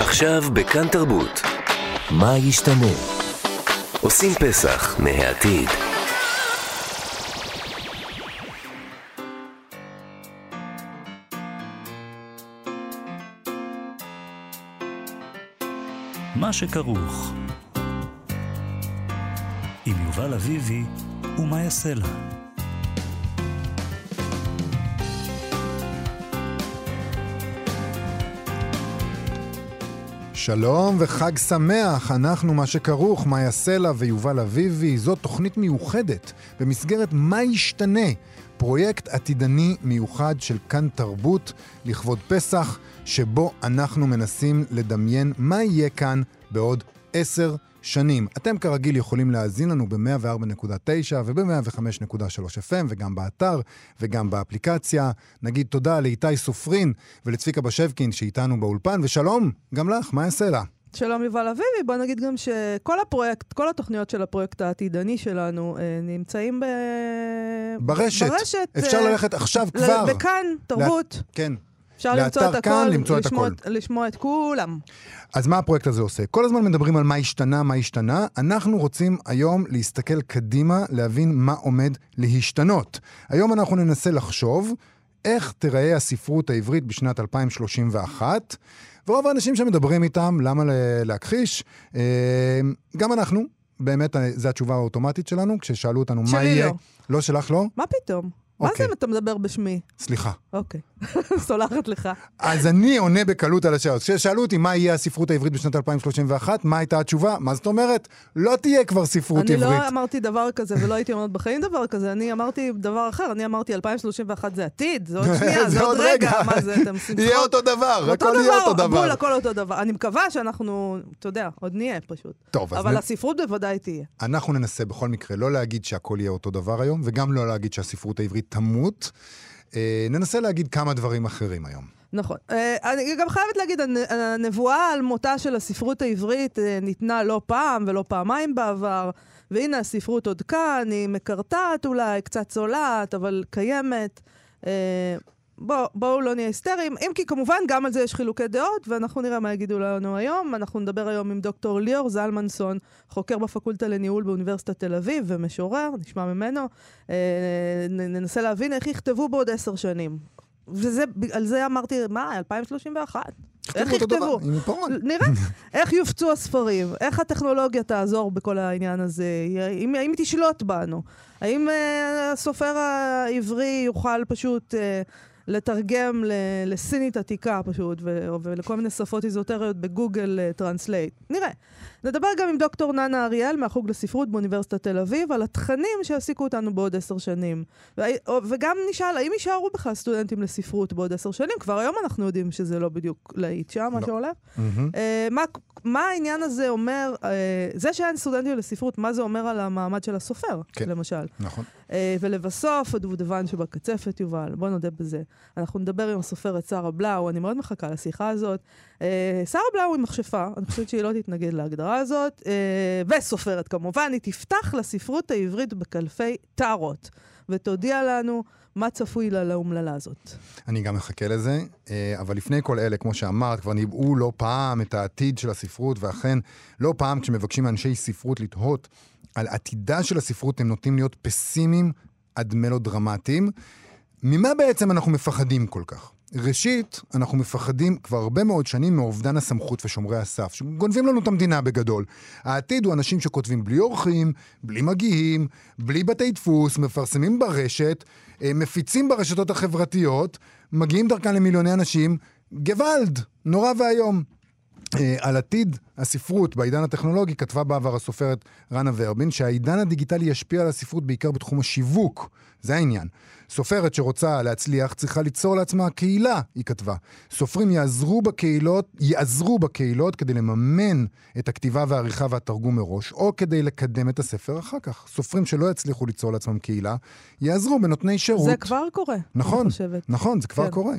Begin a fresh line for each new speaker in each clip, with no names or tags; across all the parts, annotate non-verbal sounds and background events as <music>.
עכשיו בכאן תרבות. מה ישתנה? עושים פסח מהעתיד.
מה שכרוך. עם יובל אביבי ומה יעשה לה.
שלום וחג שמח, אנחנו מה שכרוך, מאיה סלע ויובל אביבי. זו תוכנית מיוחדת במסגרת מה ישתנה, פרויקט עתידני מיוחד של כאן תרבות לכבוד פסח, שבו אנחנו מנסים לדמיין מה יהיה כאן בעוד עשר שנים. אתם כרגיל יכולים להאזין לנו ב-104.9 וב-105.3 FM וגם באתר וגם באפליקציה. נגיד תודה לאיתי סופרין ולצביקה בשבקין שאיתנו באולפן, ושלום גם לך, מה יעשה לה?
שלום יובל אביבי, בוא נגיד גם שכל הפרויקט, כל התוכניות של הפרויקט העתידני שלנו אה, נמצאים ב...
ברשת.
ברשת.
אפשר
אה,
ללכת עכשיו
ל-
כבר.
בכאן, תרבות.
לה... כן.
אפשר למצוא את
כאן,
הכל,
למצוא את
לשמוע,
הכל.
לשמוע את כולם.
אז מה הפרויקט הזה עושה? כל הזמן מדברים על מה השתנה, מה השתנה. אנחנו רוצים היום להסתכל קדימה, להבין מה עומד להשתנות. היום אנחנו ננסה לחשוב איך תיראה הספרות העברית בשנת 2031, ורוב האנשים שמדברים איתם, למה להכחיש? אה, גם אנחנו, באמת, אה, זו התשובה האוטומטית שלנו, כששאלו אותנו מה
שלי
יהיה.
לא.
לא שלך לא?
מה פתאום? מה
אוקיי.
זה אם אתה מדבר בשמי?
סליחה.
אוקיי, <laughs> סולחת לך.
אז אני עונה בקלות על השאלות. כששאלו אותי מה יהיה הספרות העברית בשנת 2031, מה הייתה התשובה? מה זאת אומרת? לא תהיה כבר ספרות
אני
עברית.
לא אמרתי דבר כזה ולא הייתי אומרת בחיים דבר כזה, אני אמרתי דבר אחר, אני אמרתי 2031 זה עתיד, זה עוד <laughs> שנייה, זה עוד רגע, מה זה, אתם עושים <laughs>
יהיה? אותו דבר, הכל יהיה אותו
דבר. בול, הכל אותו דבר. אני מקווה שאנחנו, אתה יודע, עוד נהיה פשוט.
טוב,
אבל הספרות בוודאי תהיה.
אנחנו ננסה בכל מקרה לא להגיד שהכל יהיה אותו דבר היום, וגם לא להגיד שהספרות העברית תמות. אה, ננסה להגיד כמה דברים אחרים היום.
נכון. אה, אני גם חייבת להגיד, הנ- הנבואה על מותה של הספרות העברית אה, ניתנה לא פעם ולא פעמיים בעבר, והנה הספרות עוד כאן, היא מקרטעת אולי, קצת צולעת, אבל קיימת. אה, בוא, בואו לא נהיה היסטריים, אם כי כמובן גם על זה יש חילוקי דעות, ואנחנו נראה מה יגידו לנו היום. אנחנו נדבר היום עם דוקטור ליאור זלמנסון, חוקר בפקולטה לניהול באוניברסיטת תל אביב ומשורר, נשמע ממנו. אה, ננסה להבין איך יכתבו בעוד עשר שנים. וזה, על זה אמרתי, מה, 2031? איך יכתבו? <laughs> נראה. איך יופצו הספרים? איך הטכנולוגיה תעזור בכל העניין הזה? האם, האם היא תשלוט בנו? האם uh, הסופר העברי יוכל פשוט uh, לתרגם לסינית עתיקה פשוט, ולכל מיני שפות איזוטריות בגוגל Translate? נראה. נדבר גם עם דוקטור ננה אריאל מהחוג לספרות באוניברסיטת תל אביב על התכנים שיעסיקו אותנו בעוד עשר שנים. וגם נשאל, האם יישארו בכלל סטודנטים לספרות בעוד עשר שנים? כבר היום אנחנו יודעים שזה לא בדיוק להיט שם, מה
לא.
שהולך.
מהמם.
אה, מה, מה העניין הזה אומר, אה, זה שאין סטודנטים לספרות, מה זה אומר על המעמד של הסופר,
כן.
למשל?
נכון.
אה, ולבסוף, הדובדבן שבקצפת, יובל, בוא נודה בזה. אנחנו נדבר עם הסופרת שרה בלאו, אני מאוד מחכה לשיחה הזאת. אה, שרה בלאו היא מכשפה, אני חושבת שהיא לא תתנגד להגדרה הזאת, אה, וסופרת כמובן, היא תפתח לספרות העברית בקלפי טארות, ותודיע לנו מה צפוי לה לאומללה הזאת.
אני גם מחכה לזה, אה, אבל לפני כל אלה, כמו שאמרת, כבר ניבאו לא פעם את העתיד של הספרות, ואכן, לא פעם כשמבקשים מאנשי ספרות לתהות על עתידה של הספרות, הם נוטים להיות פסימיים עד מלודרמטיים. ממה בעצם אנחנו מפחדים כל כך? ראשית, אנחנו מפחדים כבר הרבה מאוד שנים מאובדן הסמכות ושומרי הסף, שגונבים לנו את המדינה בגדול. העתיד הוא אנשים שכותבים בלי אורחים, בלי מגיעים, בלי בתי דפוס, מפרסמים ברשת, אה, מפיצים ברשתות החברתיות, מגיעים דרכן למיליוני אנשים. גוואלד, נורא ואיום. אה, על עתיד הספרות בעידן הטכנולוגי כתבה בעבר הסופרת רנה ורבין שהעידן הדיגיטלי ישפיע על הספרות בעיקר בתחום השיווק. זה העניין. סופרת שרוצה להצליח צריכה ליצור לעצמה קהילה, היא כתבה. סופרים יעזרו בקהילות, יעזרו בקהילות כדי לממן את הכתיבה והעריכה והתרגום מראש, או כדי לקדם את הספר אחר כך. סופרים שלא יצליחו ליצור לעצמם קהילה, יעזרו בנותני שירות.
זה כבר קורה,
נכון,
אני חושבת.
נכון, זה כבר
כן.
קורה.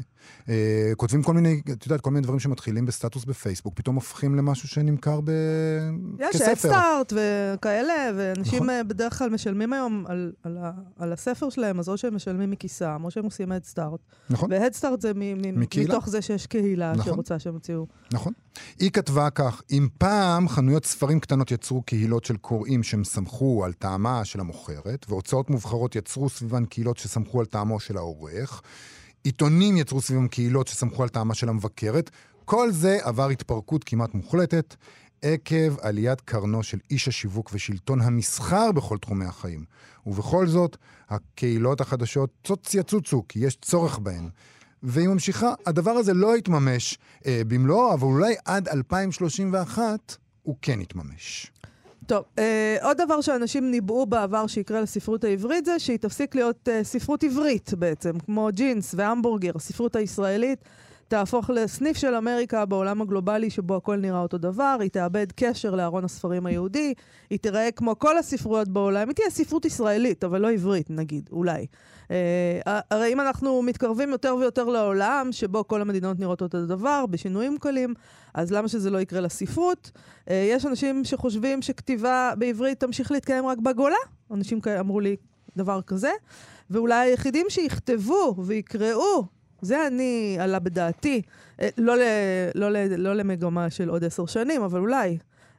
Uh, כותבים כל מיני, את יודעת, כל מיני דברים שמתחילים בסטטוס בפייסבוק, פתאום הופכים למשהו שנמכר ב...
יש
כספר.
אדסטארט וכאלה, ואנשים
נכון.
נכון. בדרך כלל משלמים היום על, על, ה, על הספר שלהם, אז או שהם משלמים משלמים מכיסם, או שהם עושים הדסטארט.
נכון,
והדסטארט זה מ- מ-. מתוך זה שיש קהילה
נכון.
שרוצה שהם יוציאו.
נכון. היא כתבה כך, אם פעם חנויות ספרים קטנות יצרו קהילות של קוראים שהם סמכו על טעמה של המוכרת, והוצאות מובחרות יצרו סביבן קהילות שסמכו על טעמו של העורך, עיתונים יצרו סביבם קהילות שסמכו על טעמה של המבקרת, כל זה עבר התפרקות כמעט מוחלטת עקב עליית קרנו של איש השיווק ושלטון המסחר בכל תחומי החיים. ובכל זאת, הקהילות החדשות צוץ יצוצו, כי יש צורך בהן. והיא ממשיכה, הדבר הזה לא יתממש אה, במלואו, אבל אולי עד 2031 הוא כן יתממש.
טוב, אה, עוד דבר שאנשים ניבאו בעבר שיקרה לספרות העברית זה שהיא תפסיק להיות אה, ספרות עברית בעצם, כמו ג'ינס והמבורגר, הספרות הישראלית. תהפוך לסניף של אמריקה בעולם הגלובלי שבו הכל נראה אותו דבר, היא תאבד קשר לארון הספרים היהודי, היא תיראה כמו כל הספרויות בעולם, היא תהיה ספרות ישראלית, אבל לא עברית נגיד, אולי. אה, הרי אם אנחנו מתקרבים יותר ויותר לעולם, שבו כל המדינות נראות אותו דבר, בשינויים קלים, אז למה שזה לא יקרה לספרות? אה, יש אנשים שחושבים שכתיבה בעברית תמשיך להתקיים רק בגולה, אנשים אמרו לי דבר כזה, ואולי היחידים שיכתבו ויקראו זה אני, עלה בדעתי. אה, לא, ל, לא, ל, לא למגמה של עוד עשר שנים, אבל אולי.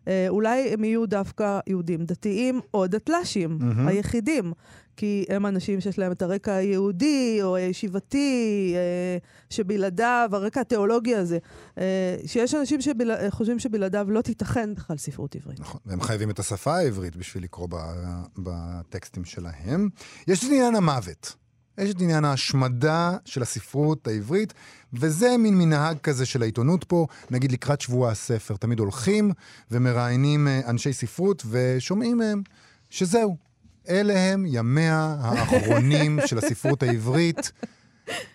אה, אולי הם יהיו דווקא יהודים דתיים או דתל"שים,
מהמם.
היחידים. כי הם אנשים שיש להם את הרקע היהודי או הישיבתי, אה, שבלעדיו, הרקע התיאולוגי הזה, אה, שיש אנשים שחושבים שבלעדיו לא תיתכן בכלל ספרות עברית.
נכון, והם חייבים את השפה העברית בשביל לקרוא ב, בטקסטים שלהם. יש את עניין המוות. יש את עניין ההשמדה של הספרות העברית, וזה מין מנהג כזה של העיתונות פה, נגיד לקראת שבוע הספר. תמיד הולכים ומראיינים אה, אנשי ספרות ושומעים מהם שזהו, אלה הם ימיה <laughs> האחרונים של הספרות העברית.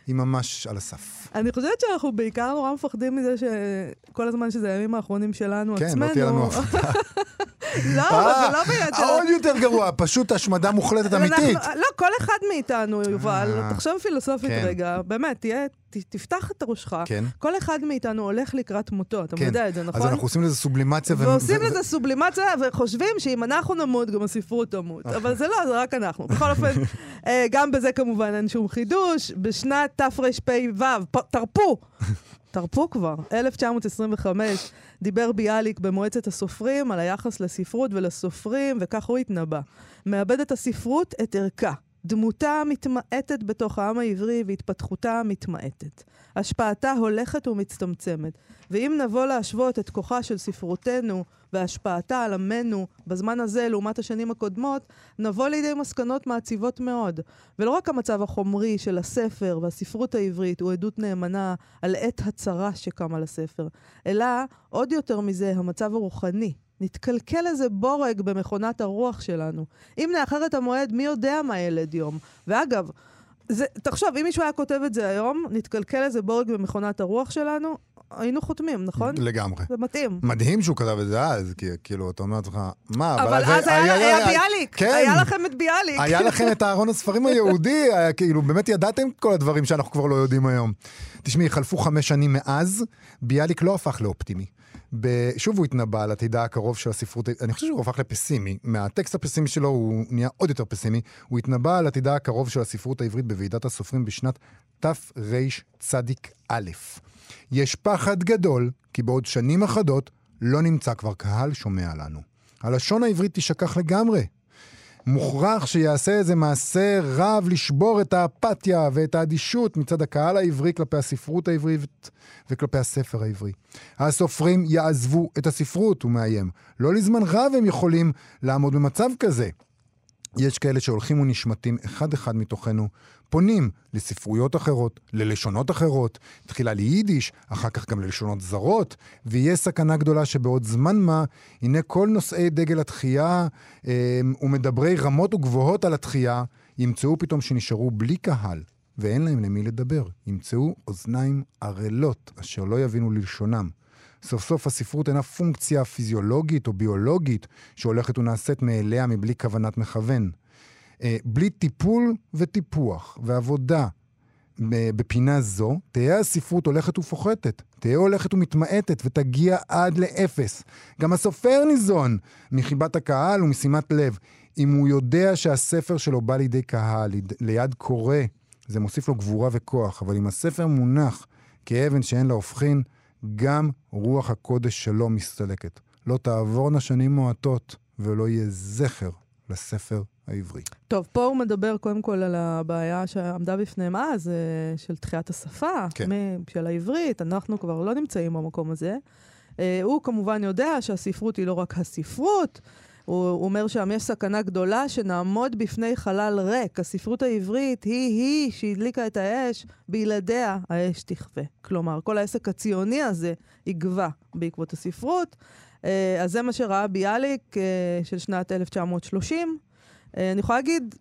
היא ממש על הסף.
אני חושבת שאנחנו בעיקר נורא מפחדים מזה שכל הזמן שזה הימים האחרונים שלנו
כן,
עצמנו.
לא תהיה לנו <laughs> הפתעה.
לא, זה לא בעניין של...
עוד יותר גרוע, פשוט השמדה מוחלטת אמיתית.
לא, כל אחד מאיתנו, יובל,
אה,
תחשוב פילוסופית
כן.
רגע, באמת, תהיה, תפתח את ראשך.
כן.
כל אחד מאיתנו הולך לקראת מותו, אתה
כן.
יודע את זה, נכון?
אז אנחנו עושים לזה סובלימציה.
ועושים
ו-
לזה סובלימציה, וחושבים שאם אנחנו נמות, גם הספרות תמות. אבל זה לא, זה רק אנחנו. בכל אופן, אה, גם בזה כמובן אין שום חידוש. בשנת תרפ"ו, תרפו, <laughs> תרפו כבר, 1925, דיבר ביאליק במועצת הסופרים על היחס לספרות ולסופרים, וכך הוא התנבא. מאבדת הספרות את ערכה. דמותה מתמעטת בתוך העם העברי והתפתחותה מתמעטת. השפעתה הולכת ומצטמצמת. ואם נבוא להשוות את כוחה של ספרותנו והשפעתה על עמנו בזמן הזה לעומת השנים הקודמות, נבוא לידי מסקנות מעציבות מאוד. ולא רק המצב החומרי של הספר והספרות העברית הוא עדות נאמנה על עת הצרה שקמה לספר, אלא עוד יותר מזה המצב הרוחני. נתקלקל איזה בורג במכונת הרוח שלנו. אם נאחר את המועד, מי יודע מה ילד יום. ואגב, זה, תחשוב, אם מישהו היה כותב את זה היום, נתקלקל איזה בורג במכונת הרוח שלנו, היינו חותמים, נכון?
לגמרי.
זה מתאים.
מדהים שהוא כתב את זה אז, כי כאילו, אתה אומר לעצמך, מה,
אבל
זה-
אז היה היה ביאליק,
כן.
היה לכם את ביאליק.
היה לכם את ארון הספרים היהודי, היה, כאילו, באמת ידעתם כל הדברים שאנחנו כבר לא יודעים היום. תשמעי, חלפו חמש שנים מאז, ביאליק לא הפך לאופטימי. ב... שוב הוא התנבא על עתידה הקרוב של הספרות, אני חושב שהוא הפך לפסימי. מהטקסט הפסימי שלו הוא נהיה עוד יותר פסימי. הוא התנבא על עתידה הקרוב של הספרות העברית בוועידת הסופרים בשנת תרצ"א. יש פחד גדול, כי בעוד שנים אחדות לא נמצא כבר קהל שומע לנו. הלשון העברית תשכח לגמרי. מוכרח שיעשה איזה מעשה רב לשבור את האפתיה ואת האדישות מצד הקהל העברי כלפי הספרות העברית וכלפי הספר העברי. הסופרים יעזבו את הספרות, הוא מאיים. לא לזמן רב הם יכולים לעמוד במצב כזה. יש כאלה שהולכים ונשמטים אחד-אחד מתוכנו, פונים לספרויות אחרות, ללשונות אחרות, תחילה ליידיש, אחר כך גם ללשונות זרות, ויהיה סכנה גדולה שבעוד זמן מה, הנה כל נושאי דגל התחייה אה, ומדברי רמות וגבוהות על התחייה, ימצאו פתאום שנשארו בלי קהל, ואין להם למי לדבר. ימצאו אוזניים ערלות, אשר לא יבינו ללשונם. סוף סוף הספרות אינה פונקציה פיזיולוגית או ביולוגית שהולכת ונעשית מאליה מבלי כוונת מכוון. אה, בלי טיפול וטיפוח ועבודה בפינה זו, תהיה הספרות הולכת ופוחתת, תהיה הולכת ומתמעטת ותגיע עד לאפס. גם הסופר ניזון מחיבת הקהל ומשימת לב. אם הוא יודע שהספר שלו בא לידי קהל, ליד קורא, זה מוסיף לו גבורה וכוח, אבל אם הספר מונח כאבן שאין לה הופכין, גם רוח הקודש שלו מסתלקת. לא תעבורנה שנים מועטות, ולא יהיה זכר לספר העברי.
טוב, פה הוא מדבר קודם כל על הבעיה שעמדה בפניהם אז, אה, של תחיית השפה,
כן.
של העברית, אנחנו כבר לא נמצאים במקום הזה. אה, הוא כמובן יודע שהספרות היא לא רק הספרות, הוא, אומר שם יש סכנה גדולה שנעמוד בפני חלל ריק. הספרות העברית היא-היא שהדליקה את האש, בלעדיה האש תכבה. כלומר, כל העסק הציוני הזה יגבה בעקבות הספרות. אה, אז זה מה שראה ביאליק של שנת 1930. אה, אני יכולה להגיד,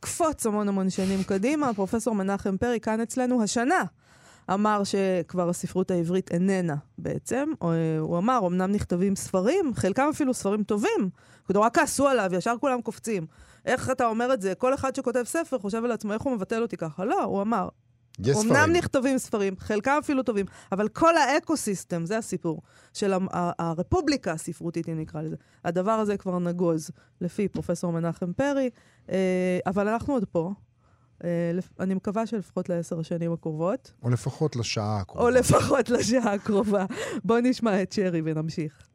קפוץ המון המון שנים קדימה, פרופסור מנחם פרי כאן אצלנו השנה אמר שכבר הספרות העברית איננה בעצם. אה, הוא אמר, אמנם נכתבים ספרים, חלקם אפילו ספרים טובים. רק כעסו עליו, ישר כולם קופצים. איך אתה אומר את זה? כל אחד שכותב ספר חושב על עצמו, איך הוא מבטל אותי ככה? לא, הוא אמר,
יש
אמנם
ספרים.
נכתבים ספרים, חלקם אפילו טובים, אבל כל האקו-סיסטם, זה הסיפור, של הרפובליקה הספרותית, אם נקרא לזה. הדבר הזה כבר נגוז, לפי פרופסור מנחם פרי, אה, אבל אנחנו עוד פה. אה, אני מקווה שלפחות לעשר השנים הקרובות,
או לפחות לשעה הקרובה.
או לפחות לשעה הקרובה. בואו נשמע את שרי ונמשיך.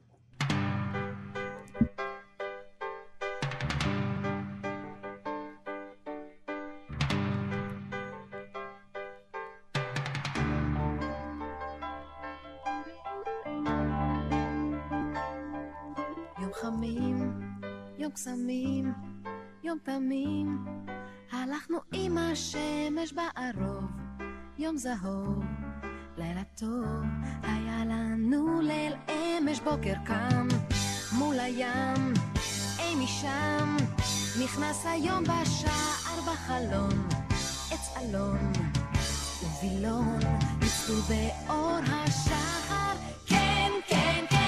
זהוב, לילה טוב, היה לנו ליל אמש בוקר קם, מול הים, אי משם, נכנס היום בשער בחלון, עץ אלון, ובילון, ניצלו באור השחר, כן, כן, כן,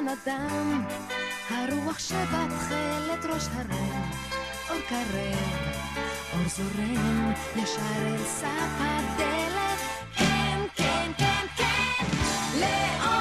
לא נדם, הרוח שבתכלת ראש הרם, אור קרב, אור זורם, ישר אל סף הדלת, כן, כן, כן, כן, לעולם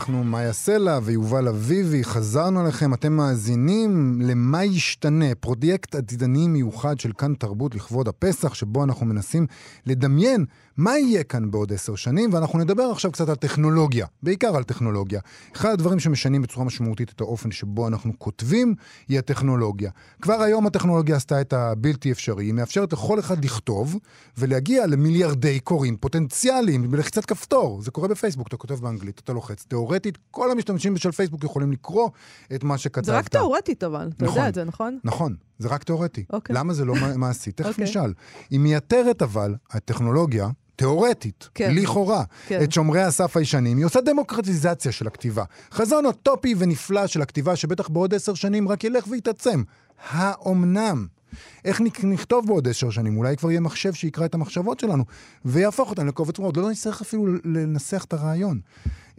אנחנו מאיה סלע ויובל אביבי, חזרנו אליכם, אתם מאזינים למה ישתנה, פרויקט עתידני מיוחד של כאן תרבות לכבוד הפסח, שבו אנחנו מנסים לדמיין מה יהיה כאן בעוד עשר שנים, ואנחנו נדבר עכשיו קצת על טכנולוגיה, בעיקר על טכנולוגיה. אחד הדברים שמשנים בצורה משמעותית את האופן שבו אנחנו כותבים, היא הטכנולוגיה. כבר היום הטכנולוגיה עשתה את הבלתי אפשרי, היא מאפשרת לכל אחד לכתוב ולהגיע למיליארדי קוראים פוטנציאליים בלחיצת כפתור. זה קורה בפייסבוק, אתה כותב באנגלית, אתה לוחץ. תאורטית, כל המשתמשים של פייסבוק יכולים לקרוא את מה שכתבת.
זה רק תאורטית אבל, אתה
נכון.
יודע את זה, נכון?
נכון, זה רק תיאורטי.
אוקיי.
למה זה לא מע- מעשי? תכף
אוקיי.
נשאל. היא מייתרת אבל, הטכנולוגיה, תיאורטית,
כן.
לכאורה,
כן.
את שומרי הסף הישנים, היא עושה דמוקרטיזציה של הכתיבה. חזון אוטופי ונפלא של הכתיבה, שבטח בעוד עשר שנים רק ילך ויתעצם. האומנם? איך נכתוב בעוד עשר שנים? אולי כבר יהיה מחשב שיקרא את המחשבות שלנו ויהפוך אותן לקובץ וורד. לא נצטרך אפילו לנסח את הרעיון.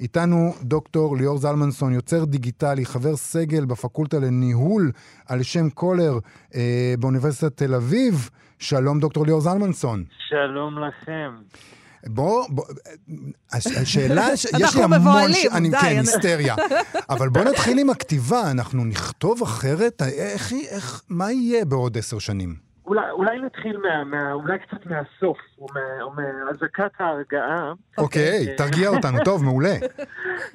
איתנו דוקטור ליאור זלמנסון, יוצר דיגיטלי, חבר סגל בפקולטה לניהול על שם קולר אה, באוניברסיטת תל אביב. שלום, דוקטור ליאור זלמנסון.
שלום לכם.
בוא, בוא, הש- השאלה, ש- יש <laughs> לי
אנחנו
המון...
מבוהלים,
ש- אני,
די,
כן,
אני-
היסטריה. אבל בוא נתחיל עם הכתיבה, אנחנו נכתוב אחרת? איך, איך, מה יהיה בעוד עשר שנים?
אולי, אולי נתחיל מה, מה, אולי קצת מהסוף, או מה- או מהזעקת ההרגעה.
אוקיי, תרגיע אותנו, <laughs> טוב, מעולה.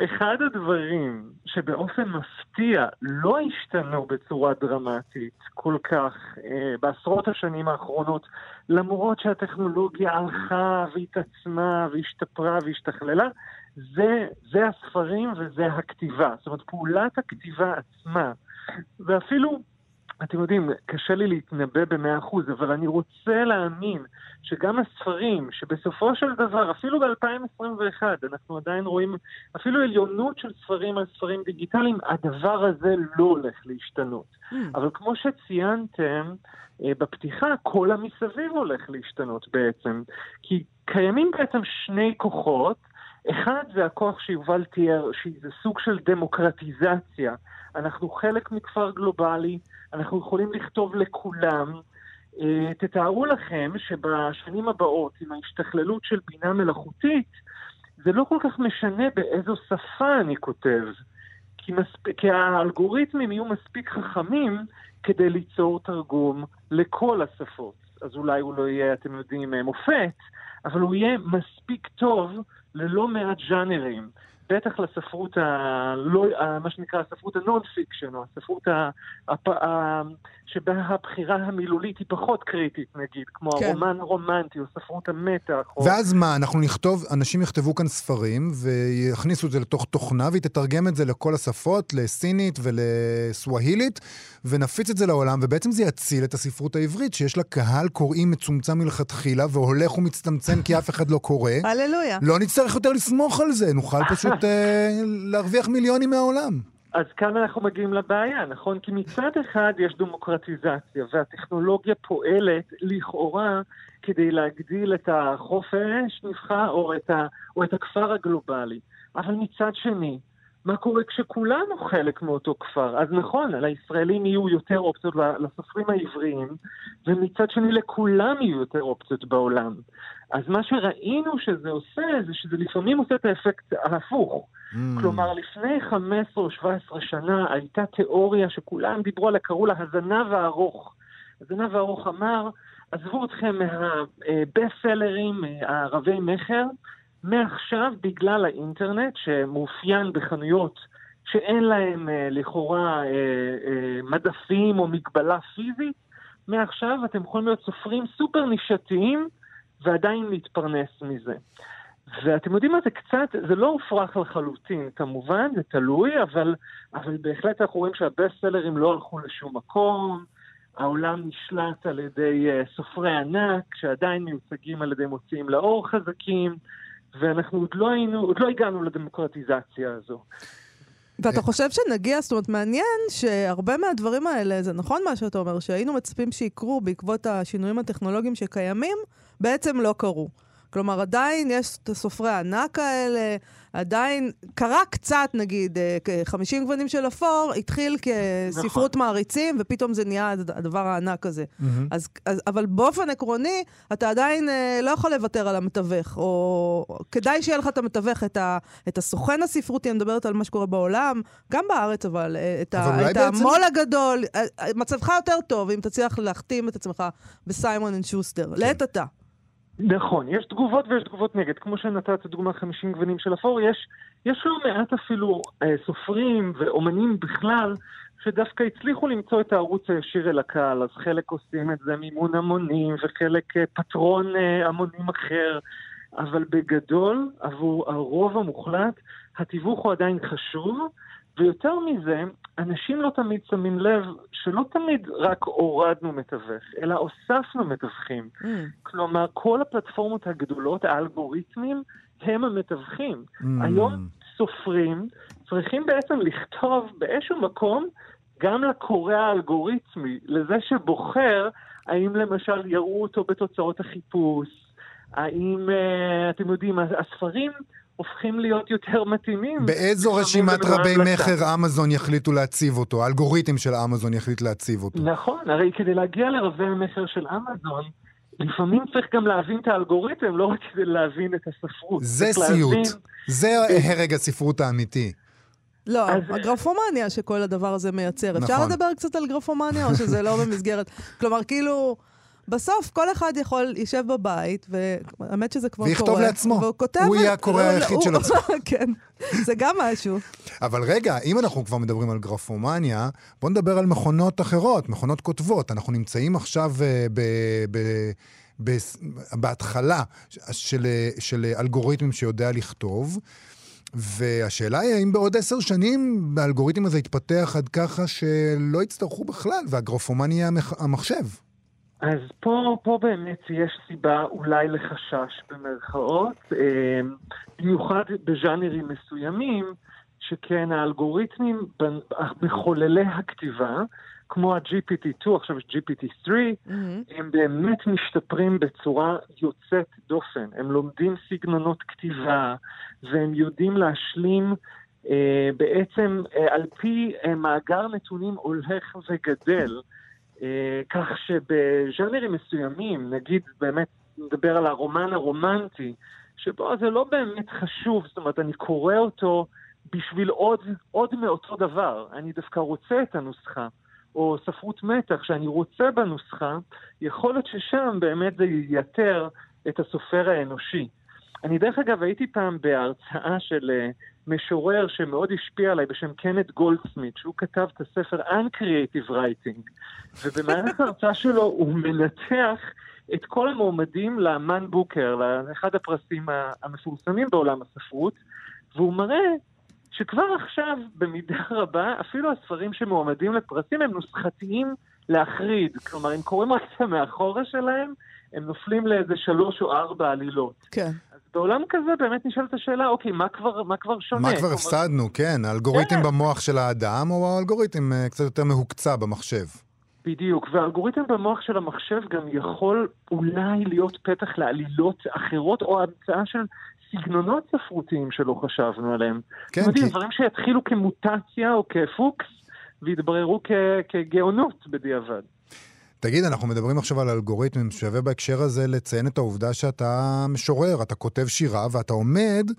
אחד הדברים שבאופן מפתיע לא השתנו בצורה דרמטית כל כך אה, בעשרות השנים האחרונות, למרות שהטכנולוגיה הלכה והתעצמה והשתפרה והשתכללה, זה, זה הספרים וזה הכתיבה. זאת אומרת, פעולת הכתיבה עצמה, ואפילו, אתם יודעים, קשה לי להתנבא במאה אחוז, אבל אני רוצה להאמין שגם הספרים, שבסופו של דבר, אפילו ב-2021, אנחנו עדיין רואים אפילו עליונות של ספרים על ספרים דיגיטליים, הדבר הזה לא הולך להשתנות. אבל כמו שציינתם, אה, בפתיחה, כל המסביב הולך להשתנות בעצם. כי קיימים בעצם שני כוחות. אחד זה הכוח שיובל תיאר, שזה סוג של דמוקרטיזציה. אנחנו חלק מכפר גלובלי, אנחנו יכולים לכתוב לכולם. אה, תתארו לכם שבשנים הבאות, עם ההשתכללות של בינה מלאכותית, זה לא כל כך משנה באיזו שפה אני כותב. כי, מספ... כי האלגוריתמים יהיו מספיק חכמים כדי ליצור תרגום לכל השפות. אז אולי הוא לא יהיה, אתם יודעים, אה, מופת, אבל הוא יהיה מספיק טוב ללא מעט ז'אנרים. בטח לספרות, ה... לא... מה שנקרא הספרות ה non-fiction, או הספרות ה... הפ... ה... שבה הבחירה המילולית היא פחות קריטית, נגיד, כמו
כן.
הרומן הרומנטי, או ספרות המתח, או...
ואז מה, אנחנו נכתוב, אנשים יכתבו כאן ספרים ויכניסו את זה לתוך תוכנה והיא תתרגם את זה לכל השפות, לסינית ולסווהילית, ונפיץ את זה לעולם, ובעצם זה יציל את הספרות העברית, שיש לה קהל קוראים מצומצם מלכתחילה והולך ומצטמצם כי אף אחד לא קורא. <laughs>
הללויה.
לא נצטרך יותר לסמוך על זה, נוכל פשוט אה, להרוויח מיליונים מהעולם.
אז כאן אנחנו מגיעים לבעיה, נכון? כי מצד אחד יש דמוקרטיזציה, והטכנולוגיה פועלת לכאורה כדי להגדיל את החופש נבחר, או את, ה, או את הכפר הגלובלי. אבל מצד שני, מה קורה כשכולנו חלק מאותו כפר? אז נכון, לישראלים יהיו יותר אופציות לסופרים העבריים, ומצד שני לכולם יהיו יותר אופציות בעולם. אז מה שראינו שזה עושה, זה שזה לפעמים עושה את האפקט ההפוך.
Mm.
כלומר, לפני 15 או 17 שנה הייתה תיאוריה שכולם דיברו עליה, קראו לה הזנב הארוך. הזנב הארוך אמר, עזבו אתכם מהבסט-סלרים, הרבי מכר, מעכשיו בגלל האינטרנט, שמאופיין בחנויות שאין להם אה, לכאורה אה, אה, מדפים או מגבלה פיזית, מעכשיו אתם יכולים להיות סופרים סופר נישתיים ועדיין להתפרנס מזה. ואתם יודעים מה, זה קצת, זה לא הופרך לחלוטין, כמובן, זה תלוי, אבל, אבל בהחלט אנחנו רואים שהבסט-סלרים לא הלכו לשום מקום, העולם נשלט על ידי uh, סופרי ענק, שעדיין מיוצגים על ידי מוציאים לאור חזקים, ואנחנו עוד לא היינו, עוד לא הגענו לדמוקרטיזציה הזו.
ואתה חושב שנגיע, זאת אומרת, מעניין שהרבה מהדברים האלה, זה נכון מה שאתה אומר, שהיינו מצפים שיקרו בעקבות השינויים הטכנולוגיים שקיימים, בעצם לא קרו. כלומר, עדיין יש את הסופרי הענק האלה, עדיין קרה קצת, נגיד, אה, כ- 50 גוונים של אפור, התחיל כספרות מעריצים, ופתאום זה נהיה הד- הדבר הענק הזה.
מהמם.
אז, אז, אבל באופן עקרוני, אתה עדיין אה, לא יכול לוותר על המתווך, או כדאי שיהיה לך את המתווך, את, ה, את הסוכן הספרותי, אני מדברת על מה שקורה בעולם, גם בארץ, אבל אה, את,
אבל
ה, את
בעצם-
המו"ל הגדול, אה, אה, מצבך יותר טוב אם תצליח להחתים את עצמך בסיימון אנד שוסטר, לעת עתה.
נכון, יש תגובות ויש תגובות נגד. כמו שנתת דוגמה 50 גוונים של אפור, יש, יש לא מעט אפילו אה, סופרים ואומנים בכלל, שדווקא הצליחו למצוא את הערוץ הישיר אל הקהל, אז חלק עושים את זה מימון המונים וחלק אה, פטרון אה, המונים אחר, אבל בגדול, עבור הרוב המוחלט, התיווך הוא עדיין חשוב, ויותר מזה, אנשים לא תמיד שמים לב שלא תמיד רק הורדנו מתווך, אלא הוספנו מתווכים.
Mm.
כלומר, כל הפלטפורמות הגדולות, האלגוריתמים, הם המתווכים.
Mm.
היום סופרים צריכים בעצם לכתוב באיזשהו מקום גם לקורא האלגוריתמי, לזה שבוחר האם למשל יראו אותו בתוצאות החיפוש, האם, אה, אתם יודעים, הספרים הופכים להיות יותר מתאימים.
באיזו רשימת רבי. מכר אמזון יחליטו להציב אותו? האלגוריתם של אמזון יחליט להציב אותו.
נכון, הרי כדי להגיע לרבי המכר של אמזון, לפעמים צריך גם להבין את האלגוריתם, לא רק כדי להבין את הספרות.
זה
צריך להבין-
סיוט. זה הרג הספרות האמיתי.
לא,
אז-
הגרפומניה שכל הדבר הזה מייצר. אפשר
נכון.
לדבר קצת על גרפומניה, או שזה לא במסגרת? כלומר, כאילו, בסוף כל אחד יכול, יישב בבית, והאמת שזה כבר קורה.
ויכתוב לעצמו.
והוא כותב...
הוא יהיה הקורא
לא,
היחיד של עצמו. <laughs>
כן, זה גם משהו.
אבל רגע, אם אנחנו כבר מדברים על גרפומניה, בואו נדבר על מכונות אחרות, מכונות כותבות. אנחנו נמצאים עכשיו אה, ב... ב... בהתחלה של, של אלגוריתמים שיודע לכתוב, והשאלה היא האם בעוד עשר שנים האלגוריתם הזה יתפתח עד ככה שלא יצטרכו בכלל, והגרפומניה יהיה המח- המחשב.
אז פה, פה באמת יש סיבה אולי לחשש במרכאות, אה, במיוחד בז'אנרים מסוימים, שכן האלגוריתמים מחוללי הכתיבה, כמו ה-GPT2, עכשיו יש GPT3, הם באמת משתפרים בצורה יוצאת דופן. הם לומדים סגנונות כתיבה, והם יודעים להשלים אה, בעצם אה, על פי אה, מאגר נתונים הולך וגדל. אה, כך שבז'אנרים מסוימים, נגיד באמת נדבר על הרומן הרומנטי, שבו זה לא באמת חשוב, זאת אומרת, אני קורא אותו בשביל עוד, עוד מאותו דבר. אני דווקא רוצה את הנוסחה. או ספרות מתח שאני רוצה בנוסחה, יכול להיות ששם באמת זה ייתר את הסופר האנושי. אני דרך אגב הייתי פעם בהרצאה של uh, משורר שמאוד השפיע עליי בשם קנט גולדסמית, שהוא כתב את הספר Uncreative Writing, ובמהלך ההרצאה שלו הוא מנתח את כל המועמדים לאמן בוקר, לאחד הפרסים המפורסמים בעולם הספרות, והוא מראה שכבר עכשיו, במידה רבה, אפילו הספרים שמועמדים לפרסים הם נוסחתיים להחריד. כלומר, אם קוראים רק את המאחורה שלהם, הם נופלים לאיזה שלוש או ארבע עלילות.
כן.
בעולם כזה באמת נשאלת השאלה, אוקיי, מה כבר, מה כבר שונה?
מה כבר
כלומר,
הפסדנו? כן, האלגוריתם
כן.
במוח של האדם, או האלגוריתם אה, קצת יותר מהוקצע במחשב?
בדיוק, והאלגוריתם במוח של המחשב גם יכול אולי להיות פתח לעלילות אחרות, או המצאה של סגנונות ספרותיים שלא חשבנו עליהם.
כן, כי-
דברים שיתחילו כמוטציה או כפוקס, ויתבררו כ- כגאונות בדיעבד.
תגיד, אנחנו מדברים עכשיו על אלגוריתמים, שווה בהקשר הזה לציין את העובדה שאתה משורר, אתה כותב שירה, ואתה עומד